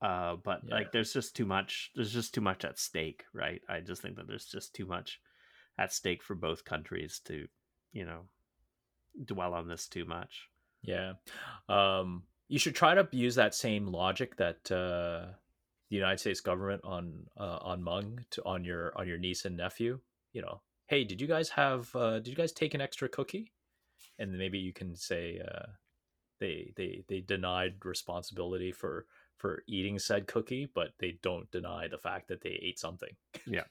Uh, but Yeah. like there's just too much. There's just too much at stake, right? I just think that there's just too much at stake for both countries to, you know, dwell on this too much. Yeah. Um, you should try to use that same logic that uh, the United States government on uh, on Meng to on your on your niece and nephew. You know, hey, did you guys have? Uh, did you guys take an extra cookie? And maybe you can say uh, they they they denied responsibility for for eating said cookie, but they don't deny the fact that they ate something. Yeah.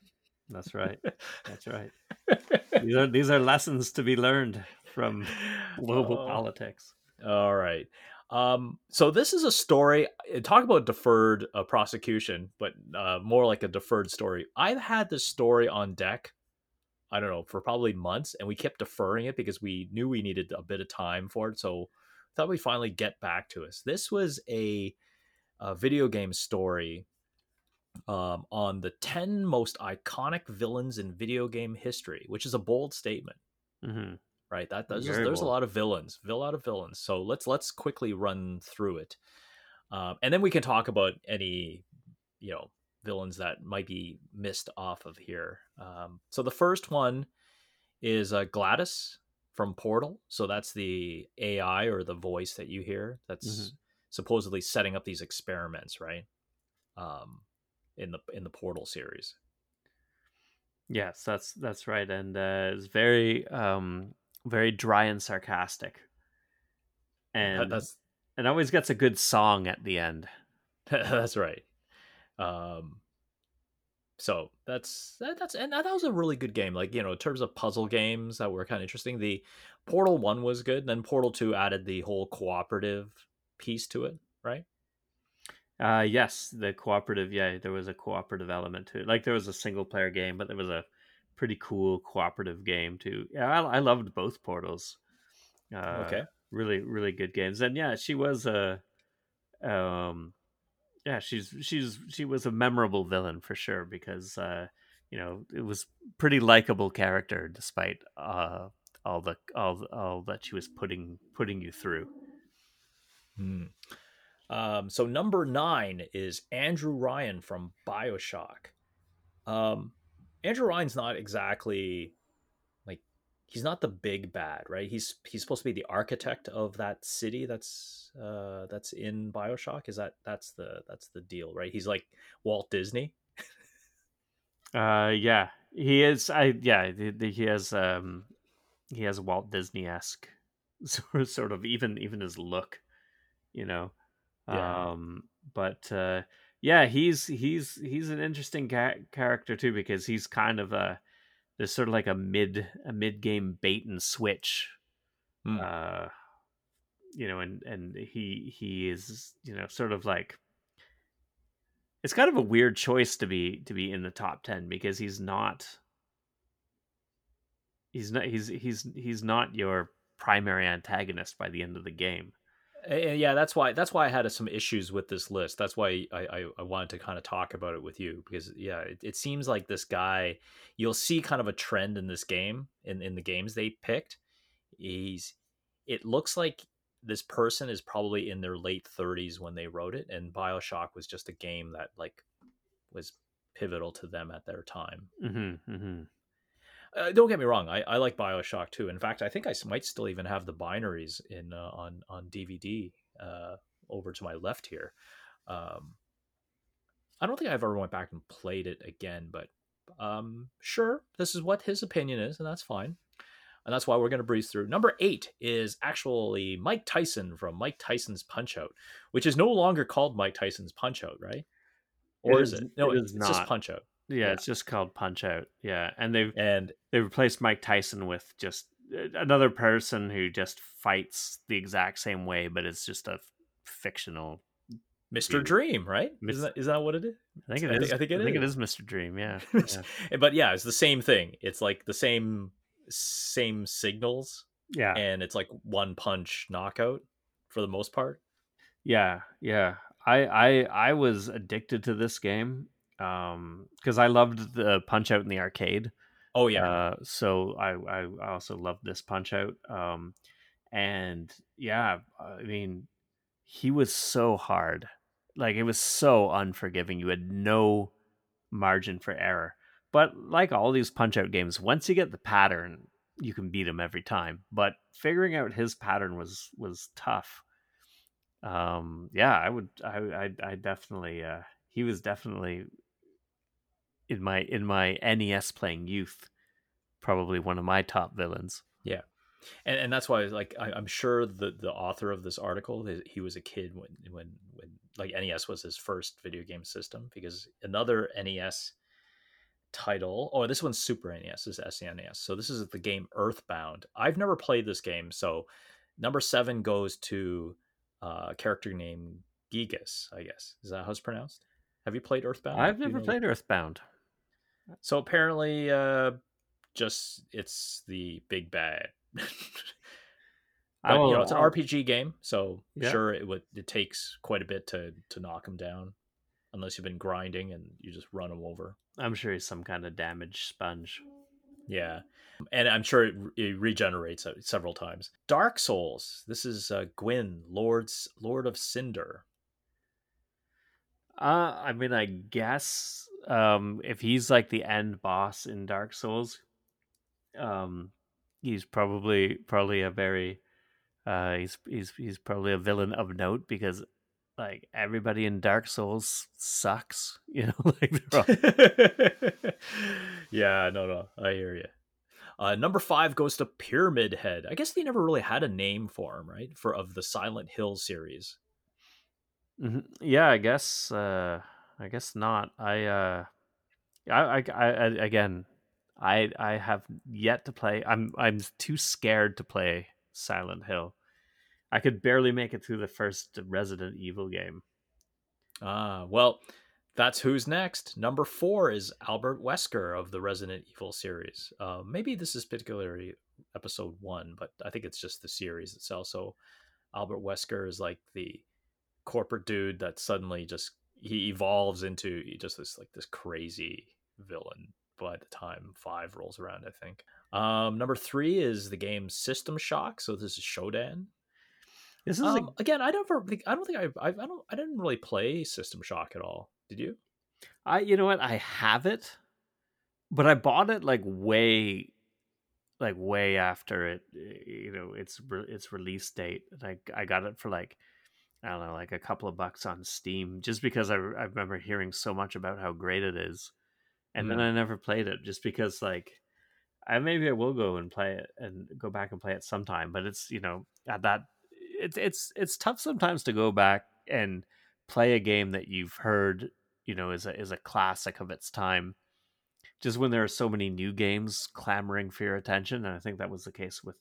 That's right. That's right. these are these are lessons to be learned from global Oh. politics. All right. Um, so this is a story. uh, Talk about deferred uh, prosecution, but uh, more like a deferred story. I've had this story on deck. I don't know for probably months, and we kept deferring it because we knew we needed a bit of time for it. So thought we'd finally get back to us. This was a, a video game story um, on the ten most iconic villains in video game history, which is a bold statement hmm right that there's a lot of villains a lot of villains so let's let's quickly run through it um, and then we can talk about any you know villains that might be missed off of here um, so the first one is uh, GLaDOS from portal so that's the ai or the voice that you hear that's Mhm. supposedly setting up these experiments right um, in the in the portal series Yes, that's that's right, and uh, it's very um very dry and sarcastic, That- and that's it always gets a good song at the end. that's right. Um, so that's that, that's and that, that was a really good game. Like you know, in terms of puzzle games that were kind of interesting, the Portal One was good. Then Portal Two added the whole cooperative piece to it, right? Uh, yes, the cooperative. Yeah, there was a cooperative element to it. Like there was a single player game, but there was a pretty cool cooperative game too. Yeah, I, I loved both Portals. Uh, okay. really really good games and yeah she was a um yeah she's she's she was a memorable villain for sure because uh you know it was pretty likable character despite uh all the all all that she was putting putting you through Hmm. Um, so number nine is Andrew Ryan from Bioshock. Um, Andrew Ryan's not exactly he's not the big bad, right? He's he's supposed to be the architect of that city that's uh that's in Bioshock. Is that that's the that's the deal, right? He's like Walt Disney. uh yeah he is i yeah the, the, he has um he has a walt disney-esque sort of, sort of even even his look you know Yeah. um but uh yeah he's he's he's an interesting ca- character too because he's kind of a there's sort of like a mid a mid game bait and switch Hmm. uh you know and and he he is you know sort of like it's kind of a weird choice to be to be in the top 10 because he's not he's not he's he's he's not your primary antagonist by the end of the game Uh, yeah, that's why that's why I had some issues with this list. That's why I I, I wanted to kind of talk about it with you because yeah, it, it seems like this guy. You'll see kind of a trend in this game in in the games they picked. He's. It looks like this person is probably in their late 30s when they wrote it, and Bioshock was just a game that like was pivotal to them at their time. mm-hmm, mm-hmm. Uh, don't get me wrong, I, I like Bioshock too. In fact, I think I might still even have the binaries in uh, on on DVD uh, over to my left here. Um, I don't think I've ever went back and played it again, but um, sure, this is what his opinion is, and that's fine. And that's why we're going to breeze through. Number eight is actually Mike Tyson from Mike Tyson's Punch Out, which is no longer called Mike Tyson's Punch Out, right? Or It is, is- it? No, it it's, is it's just not. Punch Out. Yeah, Yeah. it's just called punch out yeah and they've And they replaced mike tyson with just uh, another person who just fights the exact same way but it's just a fictional Mr. Dude. Dream, right? Isn't that, is that what it is? i think it I think- I think it I think it is. is mr dream yeah, yeah. but yeah, it's the same thing. It's like the same same signals, yeah and it's like one punch knockout for the most part. Yeah, yeah. I I I was addicted to this game um because I loved the Punch Out in the arcade. Oh yeah, Uh, so I, I also loved this Punch Out. Um, and yeah, I mean, he was so hard. Like it was so unforgiving. You had no margin for error. But like all these Punch Out games, once you get the pattern, you can beat him every time. But figuring out his pattern was was tough. Um, yeah, I would, I, I, I definitely, uh, he was definitely in my in my NES playing youth, probably one of my top villains. Yeah, and and that's why like I, I'm sure the the author of this article he- was a kid when when when like NES was his first video game system because another NES title oh this one's Super NES this is SNES so this is the game Earthbound. I've never played this game so number seven goes to uh, a character named Giygas I guess. Is that how it's pronounced? Have you played Earthbound? I've Do you never know- played Earthbound. So apparently uh just it's the big bad I But, will- you know, it's an I'll- RPG game, so Yeah. sure it would it takes quite a bit to to knock him down, unless you've been grinding and you just run him over. I'm sure he's some kind of damage sponge. Yeah, and I'm sure it, it regenerates uh, several times. Dark Souls. This is uh, Gwyn, Lord's Lord of Cinder. Uh, I mean, I guess um, if he's like the end boss in Dark Souls, um, he's probably probably a very uh, he's he's he's probably a villain of note because like everybody in Dark Souls sucks, you know, like yeah, no, no, I hear you. Uh, number five goes to Pyramid Head. I guess they never really had a name for him, right? For of the Silent Hill series. Mhm. Yeah, I guess. Uh, I guess not. I. Uh, I, I. I. Again, I. I have yet to play. I'm. I'm too scared to play Silent Hill. I could barely make it through the first Resident Evil game. Ah, well, that's who's next. Number four is Albert Wesker of the Resident Evil series. Uh, maybe this is particularly episode one, but I think it's just the series itself. So Albert Wesker is like the corporate dude that suddenly just he evolves into just this like this crazy villain by the time five rolls around, I think. Um, number three is the game System Shock. So this is Shodan. This is Um, again, I never, think- I don't think I, I, I don't, I didn't really play System Shock at all. Did you? I. You know what? I have it, but I bought it like way, like way after it. You know, its its release date. I I got it for like I don't know, like a couple of bucks on Steam, just because I, I remember hearing so much about how great it is, and then Mm. I never played it, just because like, I maybe I will go and play it and go back and play it sometime. But it's you know at that it's it's it's tough sometimes to go back and play a game that you've heard you know is a is a classic of its time. Just when there are so many new games clamoring for your attention, and I think that was the case with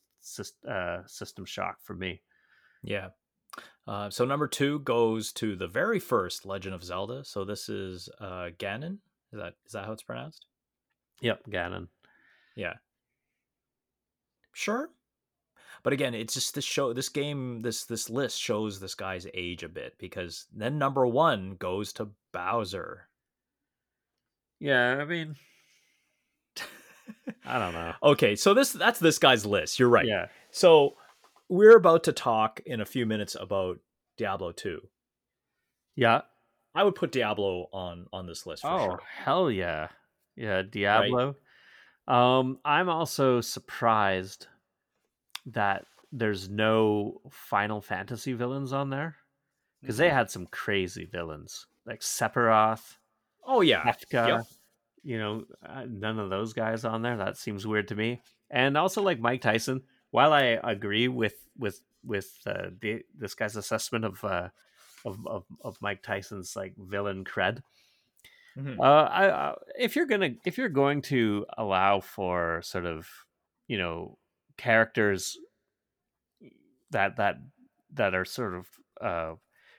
uh, System Shock for me. Yeah. Uh, so number two goes to the very first Legend of Zelda. So this is uh, Ganon. Is that is that how it's pronounced? Yep, Ganon. Yeah. Sure. But again, it's just this show. This game, this this list shows this guy's age a bit because then number one goes to Bowser. Yeah, I mean, I don't know. Okay, so this that's this guy's list. You're right. Yeah, So we're about to talk in a few minutes about Diablo 2. yeah. I would put Diablo on on this list for oh sure. hell yeah, yeah. Diablo. Um, I'm also surprised that there's no Final Fantasy villains on there because they had some crazy villains like Sephiroth, Oh yeah. Kefka. Yep. You know, uh, none of those guys on there. That seems weird to me. And also like Mike Tyson. While I agree with with with uh, the, this guy's assessment of, uh, of of of Mike Tyson's like villain cred, Mhm. uh, I, I, if you're gonna if you're going to allow for sort of you know characters that that that are sort of uh,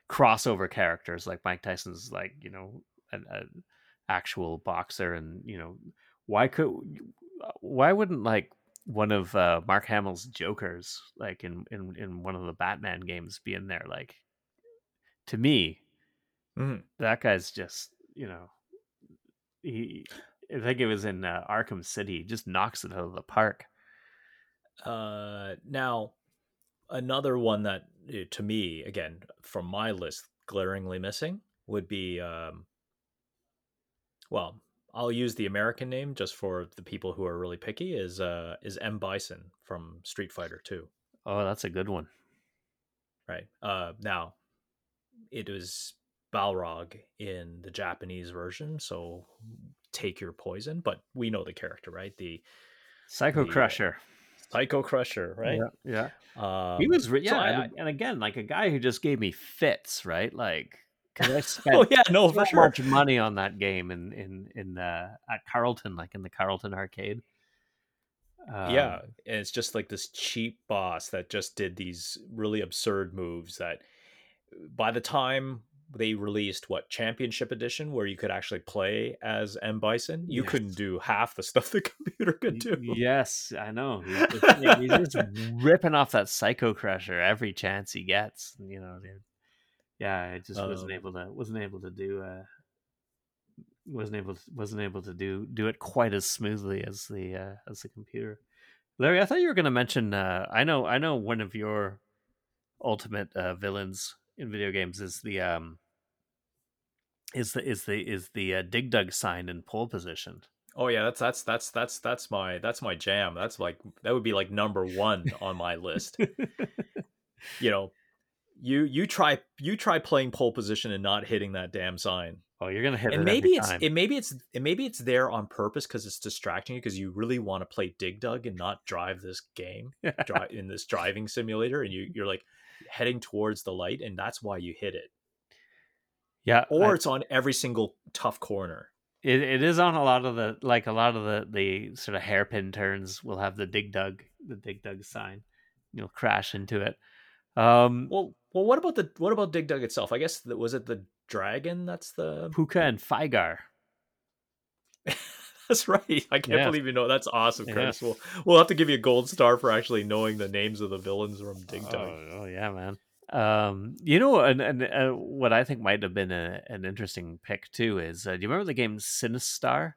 crossover characters like Mike Tyson's like you know an, an actual boxer and you know why could why wouldn't like one of uh, Mark Hamill's Jokers like in, in in one of the Batman games being there like to me Mhm. That guy's just you know, he. I think it was in uh, Arkham City. He just knocks it out of the park. Uh, now, another one that uh, to me, again, from my list, glaringly missing would be, um, well, I'll use the American name just for the people who are really picky. Is uh is M Bison from Street Fighter Two? Oh, that's a good one. right? Uh, now, it was Balrog in the Japanese version, so take your poison. But we know the character, right? The Psycho The, uh, Crusher. Psycho Crusher, right? Yeah. Um, he was, re- so yeah, I- and, and again, like a guy who just gave me fits, right? Like, because I spent oh yeah, no, so for sure. much money on that game in in in uh, at Carlton, like in the Carlton arcade. Um, yeah, and it's just like this cheap boss that just did these really absurd moves that by the time they released what championship edition where you could actually play as M Bison, you Yes. couldn't do half the stuff the computer could do. Yes, I know. He's just, he's just ripping off that Psycho Crusher every chance he gets. You know, dude. Yeah, I just wasn't Um, able to wasn't able to do uh wasn't able to, wasn't able to do do it quite as smoothly as the uh, as the computer. Larry, I thought you were going to mention. Uh, I know, I know, one of your ultimate uh, villains in video games is the um is the is the is the uh, dig dug sign in pole position. Oh yeah, that's that's that's that's that's my that's my jam. That's like that would be like number one on my list. you know, you you try you try playing pole position and not hitting that damn sign. oh, you're gonna hit and it And maybe it's time. it maybe it's it maybe it's there on purpose because it's distracting you because you really want to play dig dug and not drive this game drive in this driving simulator and you you're like heading towards the light and that's why you hit it yeah, or I- it's on every single tough corner It, it is on a lot of the like a lot of the the sort of hairpin turns will have the dig dug the dig dug sign. You'll crash into it. Um well well what about the what about dig dug itself i guess that was it the dragon that's the Pooka and Fygar. that's right i can't Yeah. believe you know that's awesome Yeah. curtis we'll, we'll have to give you a gold star for actually knowing the names of the villains from dig dug Oh, oh yeah, man. Um, you know, and and uh, what I think might have been a, an interesting pick too is, uh, do you remember the game Sinistar?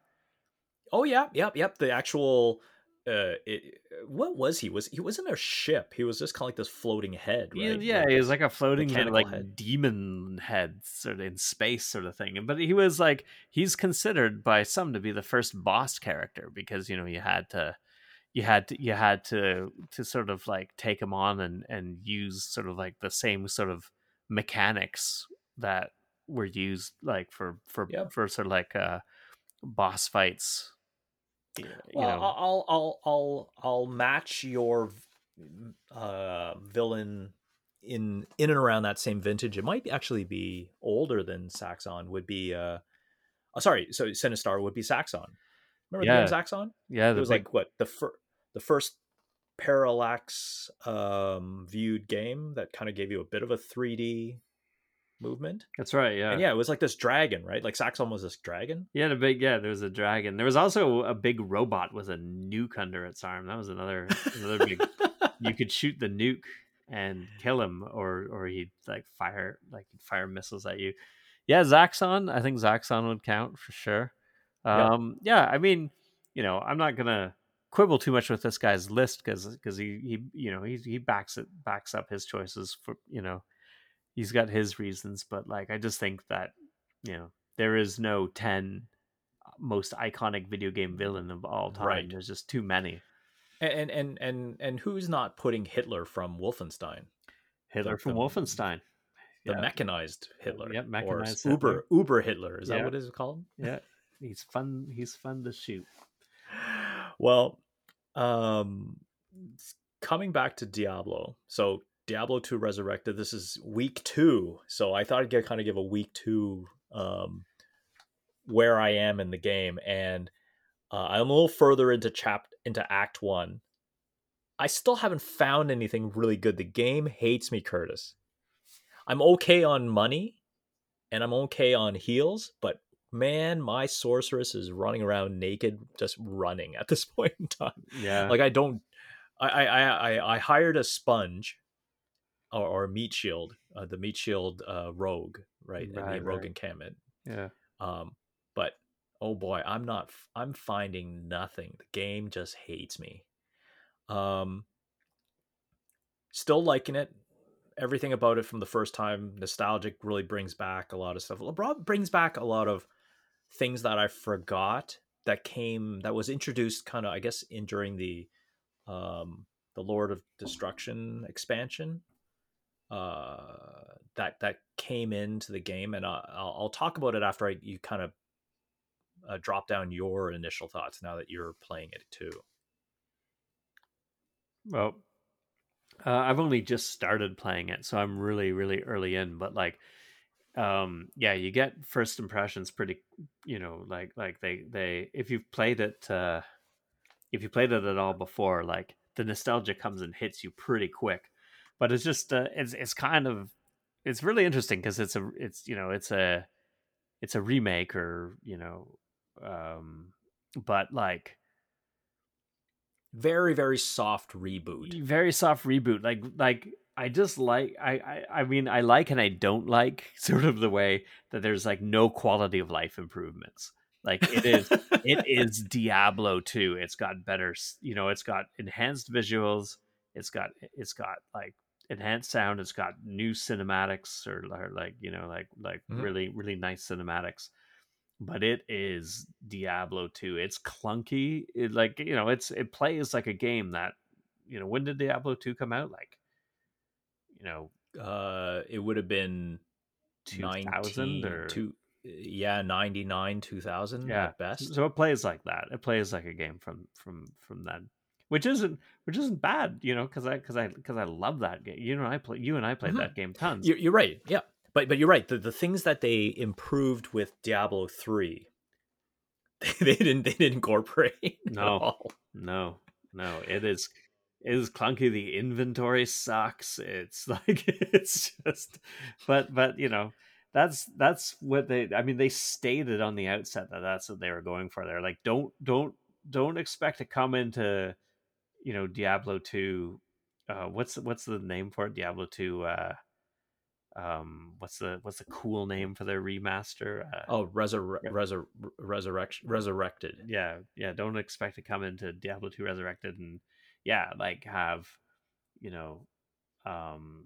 Oh yeah, yep, yep. The actual uh it, what was he? Was he wasn't a ship. He was just kind of like this floating head, Yeah, right? yeah, he was like a floating mechanical like head. demon head sort of in space sort of thing. But he was like he's considered by some to be the first boss character because you know you had to you had to you had to to sort of like take him on and and use sort of like the same sort of mechanics that were used like for for for sort of like uh boss fights. You Well, know, I'll I'll I'll I'll match your uh villain in in and around that same vintage. It might actually be older than Zaxxon. Would be uh oh, sorry, so Sinistar would be Zaxxon. Remember the name Zaxxon? yeah, It was big- like what the fir- the first parallax um viewed game that kind of gave you a bit of a 3D movement. that's right. Yeah, And yeah, it was like this dragon, right? Like Zaxxon was this dragon. Yeah, the big yeah. There was a dragon. There was also a big robot with a nuke under its arm. That was another another big. You could shoot the nuke and kill him, or or he'd like fire like he'd fire missiles at you. Yeah, Zaxxon. I think Zaxxon would count for sure. Yeah. Um, yeah, I mean, you know, I'm not gonna quibble too much with this guy's list because because he he you know he he backs it backs up his choices for you know he's got his reasons, but like I just think that you know there is no ten most iconic video game villain of all time. Right. There's just too many. And and and and who's not putting Hitler from Wolfenstein? Hitler The- from the- Wolfenstein. The Yeah. mechanized Hitler. Yep, or mechanized Uber Uber Hitler. Is that Yeah. what it's called? Yeah, he's fun. He's fun to shoot. Well, um coming back to Diablo. So Diablo 2 Resurrected, this is week 2. So I thought I'd get, kind of give a week 2 um where I am in the game and uh, I'm a little further into chap into act 1. I still haven't found anything really good. The game hates me, Curtis. I'm okay on money and I'm okay on heals, but man, my sorceress is running around naked, just running at this point in time. Yeah, Like I don't, I I, I- I hired a sponge, or, or meat shield, uh, the meat shield uh, rogue right? and Right, the Rogue right. encampment. Yeah. Um, but oh boy, I'm not. I'm finding nothing. The game just hates me. Um, still liking it. Everything about it from the first time, nostalgic, really brings back a lot of stuff. LeBron brings back a lot of things that I forgot that came that was introduced kind of, I guess, in during the um the Lord of Destruction expansion. Uh, that that came into the game, and I'll, I'll talk about it after I you kind of uh, drop down your initial thoughts now that you're playing it too. Well, uh, I've only just started playing it, so I'm really, really early in. But like, um, yeah, you get first impressions pretty, you know, like like they they if you've played it, uh, if you played it at all before, like the nostalgia comes and hits you pretty quick. But it's just uh, it's it's kind of it's really interesting because it's a it's you know it's a it's a remake or you know um but like Very very soft reboot. very soft reboot like like i just like I, I i mean i like and i don't like sort of the way that there's like no quality of life improvements. Like it is it is diablo 2 it's got better you know it's got enhanced visuals. It's got it's got like enhanced sound it's got new cinematics or, or like you know like like Mhm. really really nice cinematics but it is Diablo 2. It's clunky. It like you know, it's it plays like a game that you know. When did Diablo 2 come out? Like you know, Uh, it would have been 2000 19 or two, yeah, ninety nine, two thousand yeah. at best. So it plays like that. It plays like a game from from from then, which isn't which isn't bad, you know, because I because I because I love that game. You know, I play you and I played Mhm. that game tons. You're, you're right. Yeah, but but you're right. The the things that they improved with Diablo three, they didn't they didn't incorporate. at No. all. No, no, it is it is clunky. The inventory sucks. It's like it's just but but you know, that's that's what they I mean they stated on the outset that that's what they were going for. They're like don't don't don't expect to come into you know Diablo 2 uh what's what's the name for it? Diablo 2 uh um what's the what's the cool name for their remaster? Uh, Oh, resur- Yeah. resur- resurrection, resurrected. yeah yeah don't expect to come into diablo 2 resurrected and yeah like have you know um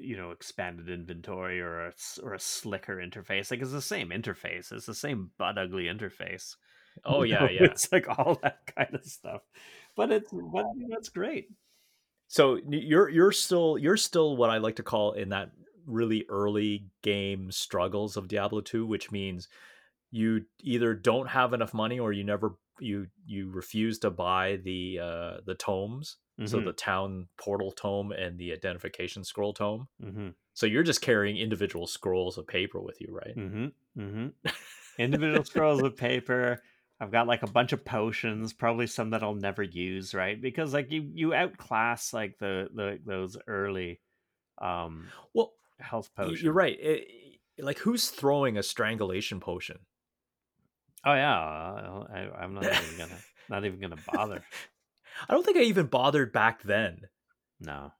you know expanded inventory or a, or a slicker interface like it's the same interface it's the same butt ugly interface Oh yeah, yeah. it's like all that kind of stuff but it's but that's great So you're you're still you're still what I like to call in that really early game struggles of Diablo 2, which means you either don't have enough money or you never you you refuse to buy the uh the tomes. So Mhm. the town portal tome and the identification scroll tome. mm-hmm So you're just carrying individual scrolls of paper with you, right? Mm-hmm. Mm-hmm. Individual scrolls of paper. I've got like a bunch of potions, probably some that I'll never use, right? Because like you you outclass like the the those early um Well, health potions. you're right. It- like who's throwing a strangulation potion? Oh yeah, uh, I, I, I'm not even gonna not even gonna bother. I don't think I even bothered back then. No.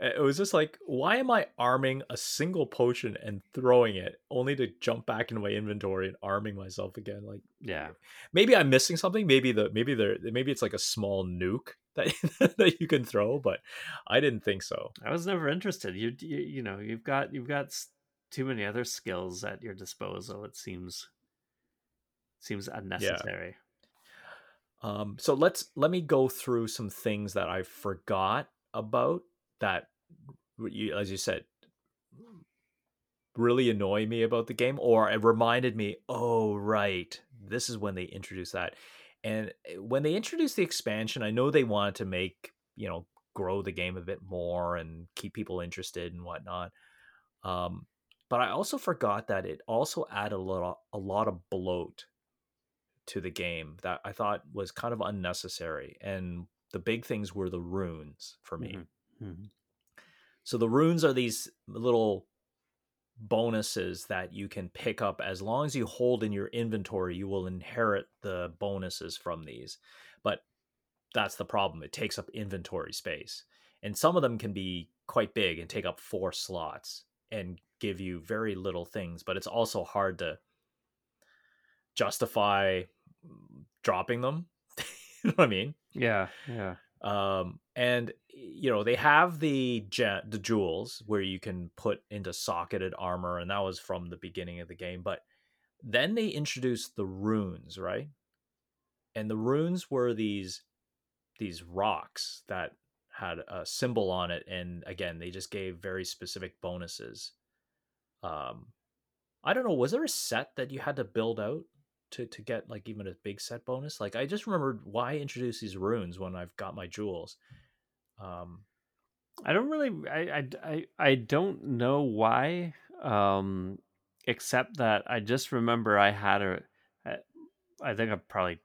It was just like, why am I arming a single potion and throwing it only to jump back into my inventory and arming myself again? Like Yeah. maybe I'm missing something. Maybe the maybe there maybe it's like a small nuke that that you can throw, but I didn't think so. I was never interested. You, you you know, you've got you've got too many other skills at your disposal. It seems seems unnecessary. Um, so let's let me go through some things that I forgot about that, you, as you said, really annoy me about the game, or it reminded me, oh right, this is when they introduced that. And eh, when they introduced the expansion, I know they wanted to make you know grow the game a bit more and keep people interested and whatnot. Um, but I also forgot that it also added a lot a lot of bloat to the game that I thought was kind of unnecessary. And the big things were the runes for me. Mhm. Mhm. So the runes are these little bonuses that you can pick up as long as you hold in your inventory you will inherit the bonuses from these but that's the problem it takes up inventory space and some of them can be quite big and take up four slots and give you very little things, but it's also hard to justify dropping them. you know what I mean? Yeah, yeah. Um, and you know they have the the jewels where you can put into socketed armor, and that was from the beginning of the game. But then they introduced the runes, right? And the runes were these these rocks that had a symbol on it, and again, they just gave very specific bonuses. Um, I don't know. Was there a set that you had to build out to to get like even a big set bonus? Like I just remembered why introduce these runes when I've got my jewels. Um, I don't really, I, I, I, I don't know why, um, except that I just remember I had a, I think I probably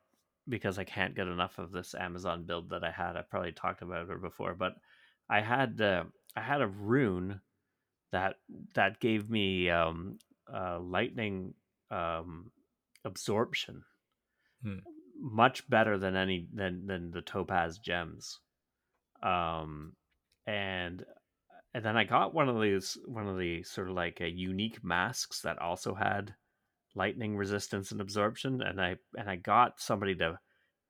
because I can't get enough of this Amazon build that I had. I probably talked about it before, but I had uh, I had a rune that that gave me um, uh, lightning um, absorption, Hmm. much better than any than than the topaz gems. Um, and and then I got one of these one of the sort of like a unique masks that also had lightning resistance and absorption and I and I got somebody to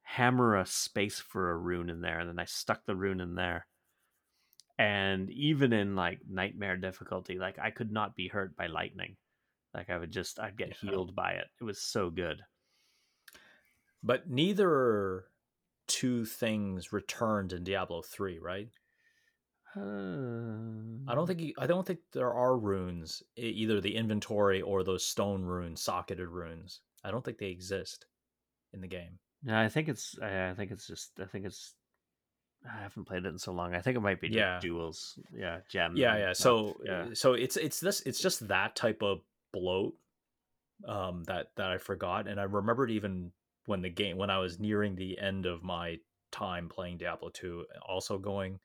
hammer a space for a rune in there and then I stuck the rune in there. And even in like nightmare difficulty, like I could not be hurt by lightning. Like I would just I'd get Yeah. healed by it. It was so good. but neither two things returned in Diablo three, right? I don't think you, I don't think there are runes either the inventory or those stone runes, socketed runes. I don't think they exist in the game. No, I think it's I think it's just I think it's I haven't played it in so long. I think it might be Yeah. jewels. Yeah, gems. Yeah, yeah. So yeah. so it's it's this it's just that type of bloat um that that I forgot and I remembered even when the game when I was nearing the end of my time playing Diablo 2 also going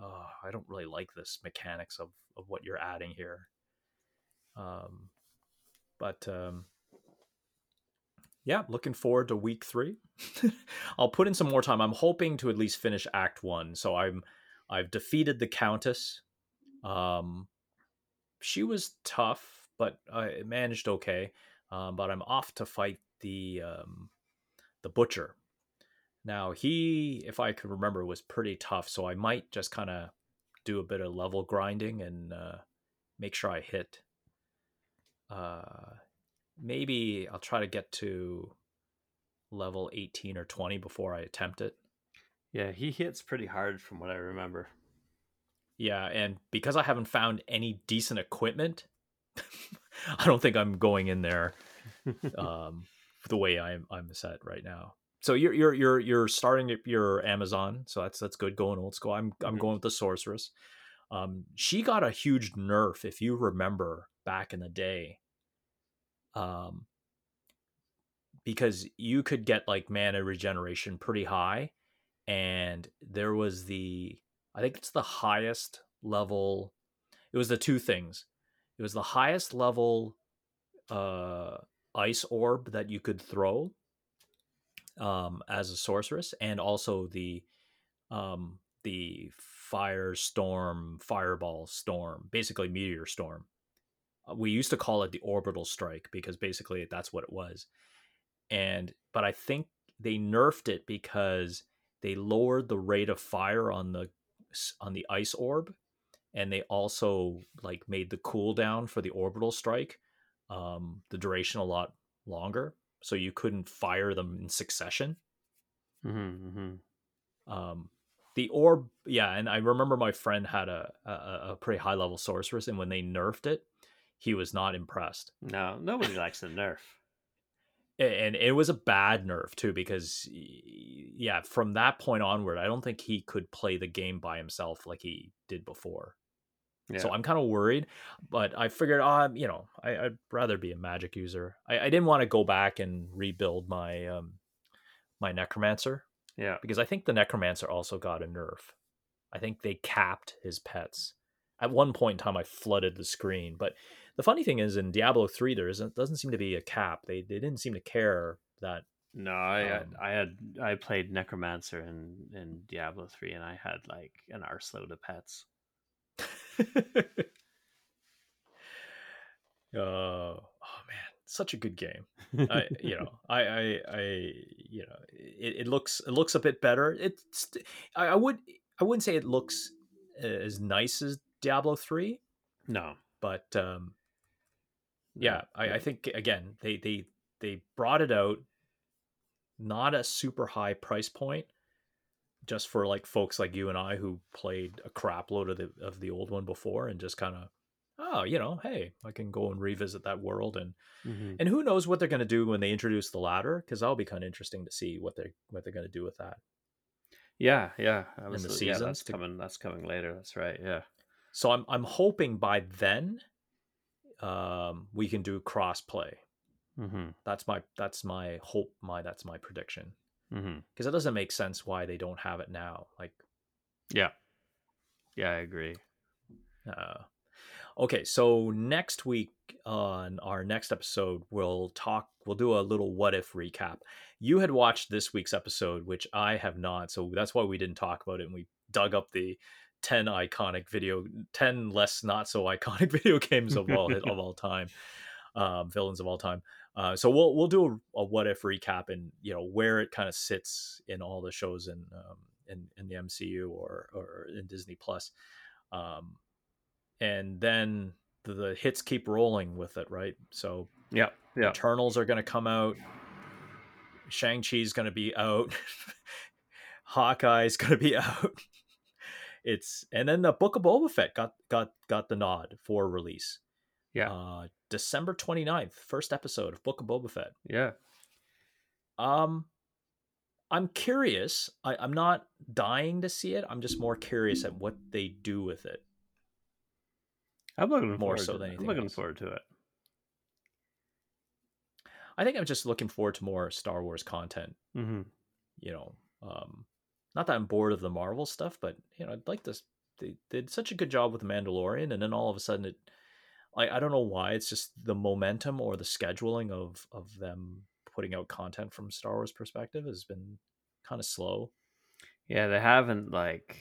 oh, I don't really like this mechanics of of what you're adding here. Um but um yeah, looking forward to week 3. I'll put in some more time. I'm hoping to at least finish act 1. So I'm I've defeated the countess um, she was tough, but I managed okay. Um, but I'm off to fight the um, the butcher. Now he, if I could remember, was pretty tough. So I might just kind of do a bit of level grinding and uh, make sure I hit. Uh, maybe I'll try to get to level 18 or 20 before I attempt it. Yeah, he hits pretty hard from what I remember. Yeah, and because I haven't found any decent equipment, I don't think I'm going in there um, the way I'm I'm set right now. So you're you're you're you're starting at your Amazon, so that's that's good going old school. I'm I'm Mhm. going with the sorceress. Um, she got a huge nerf if you remember back in the day. Um, because you could get like mana regeneration pretty high, and there was the I think it's the highest level. It was the two things. It was the highest level uh, ice orb that you could throw um, as a sorceress, and also the um, the fire storm, fireball storm, basically meteor storm. Uh, We used to call it the orbital strike because basically that's what it was. And but I think they nerfed it because they lowered the rate of fire on the on the ice orb and they also like made the cooldown for the orbital strike um the duration a lot longer so you couldn't fire them in succession. Hmm hmm um the orb yeah and i remember my friend had a a, a pretty high level sorceress and when they nerfed it he was not impressed. No, nobody likes the nerf. And it was a bad nerf too because yeah from that point onward i don't think he could play the game by himself like he did before Yeah. So I'm kind of worried, but I figured, um, you know, I, I'd rather be a magic user. I, I didn't want to go back and rebuild my um, my necromancer yeah. because I think the necromancer also got a nerf. I think they capped his pets. At one point in time, I flooded the screen. But the funny thing is, in Diablo three, there isn't doesn't seem to be a cap. They they didn't seem to care that. No, I had, Um, I had I played Necromancer in in Diablo three, and I had like an arseload of pets. Uh, oh man, such a good game. I, you know, I, I, I, you know, it, it looks it looks a bit better. It's I, I would I wouldn't say it looks as nice as Diablo three, No. but um, yeah, I, I think again they they they brought it out, not a super high price point, just for like folks like you and I who played a crap load of the of the old one before and just kind of oh you know hey I can go and revisit that world and Mhm. and who knows what they're going to do when they introduce the ladder because that'll be kind of interesting to see what they're what they're going to do with that. Yeah, yeah. I the was, yeah, seasons that's to- coming. That's coming later. That's right. Yeah. So I'm I'm hoping by then um, we can do cross play. Mm-hmm. That's my that's my hope. My that's my prediction. Mm-hmm. because it doesn't make sense why they don't have it now. Like, Yeah. Yeah, I agree. uh, okay, so next week on our next episode, we'll talk. We'll do a little what if recap. You had watched this week's episode, which I have not, so that's why we didn't talk about it. And we dug up the ten iconic video, ten less not so iconic video games of all of all time, um, villains of all time. Uh, so we'll we'll do a, a what if recap and you know where it kind of sits in all the shows in um, in in the MCU or or in Disney Plus, um, and then the, the hits keep rolling with it, right? So Yeah. Yeah. Eternals are going to come out. Shang Chi's going to be out. Hawkeye's going to be out. It's and then the Book of Boba Fett got got got the nod for release. Yeah. Uh, December 29th, first episode of Book of Boba Fett. Yeah. Um, I'm curious. I, I'm not dying to see it. I'm just more curious at what they do with it. I'm looking More forward so to, than I'm anything looking else. forward to it. I think I'm just looking forward to more Star Wars content. Mm-hmm. You know, um, not that I'm bored of the Marvel stuff, but you know, I'd like this. They did such a good job with the Mandalorian, and then all of a sudden, it. I, I don't know why. It's just the momentum or the scheduling of of them putting out content from Star Wars perspective has been kind of slow. Yeah, they haven't like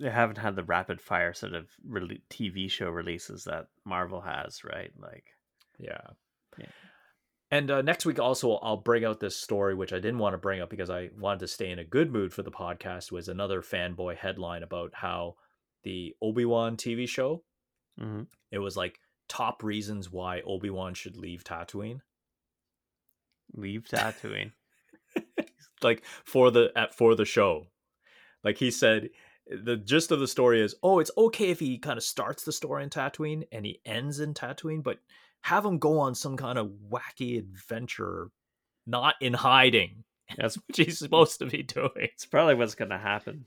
they haven't had the rapid fire sort of rele- TV show releases that Marvel has, right? Like, Yeah. Yeah. And uh, next week also I'll bring out this story which I didn't want to bring up because I wanted to stay in a good mood for the podcast was another fanboy headline about how the Obi-Wan TV show Mhm. it was like top reasons why Obi-Wan should leave Tatooine leave Tatooine. like for the at for the show like he said the gist of the story is oh it's okay if he kind of starts the story in Tatooine and he ends in Tatooine but have him go on some kind of wacky adventure not in hiding That's what he's supposed to be doing it's probably what's going to happen.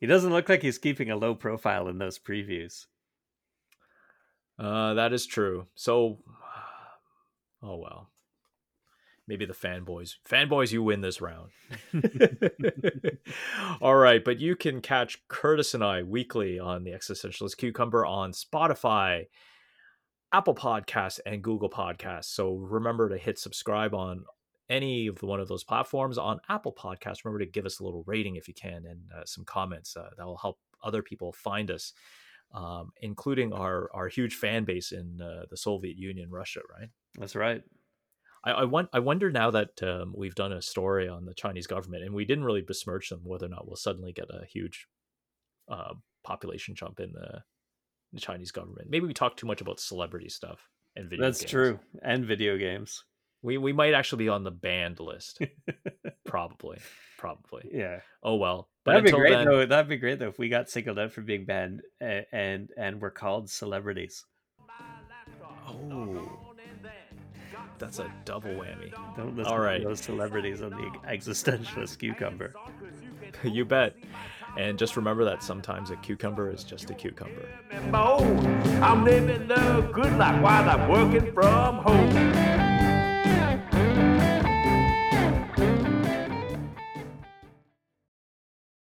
He doesn't look like he's keeping a low profile in those previews. Uh that is true. So oh well. Maybe the fanboys fanboys you win this round. All right but you can catch curtis and i weekly on the existentialist cucumber on spotify apple podcasts and google podcasts. So remember to hit subscribe on any of the, one of those platforms on apple podcasts. Remember to give us a little rating if you can and uh, some comments uh, that will help other people find us um, including our our huge fan base in uh, the soviet union russia right That's right. I, I want. I wonder now that um, we've done a story on the Chinese government, and we didn't really besmirch them, whether or not we'll suddenly get a huge uh, population jump in the, the Chinese government. Maybe we talk too much about celebrity stuff and video. That's games. true. And video games. We we might actually be on the banned list. probably, probably. Yeah. Oh well. But That'd be great then, though. That'd be great though if we got singled out for being banned and and, and we're called celebrities. oh, that's a double whammy. Don't listen All right. to those celebrities on the existentialist cucumber. you bet. And just remember that sometimes a cucumber is just a cucumber. Oh, I'm living the good life while I'm working from home.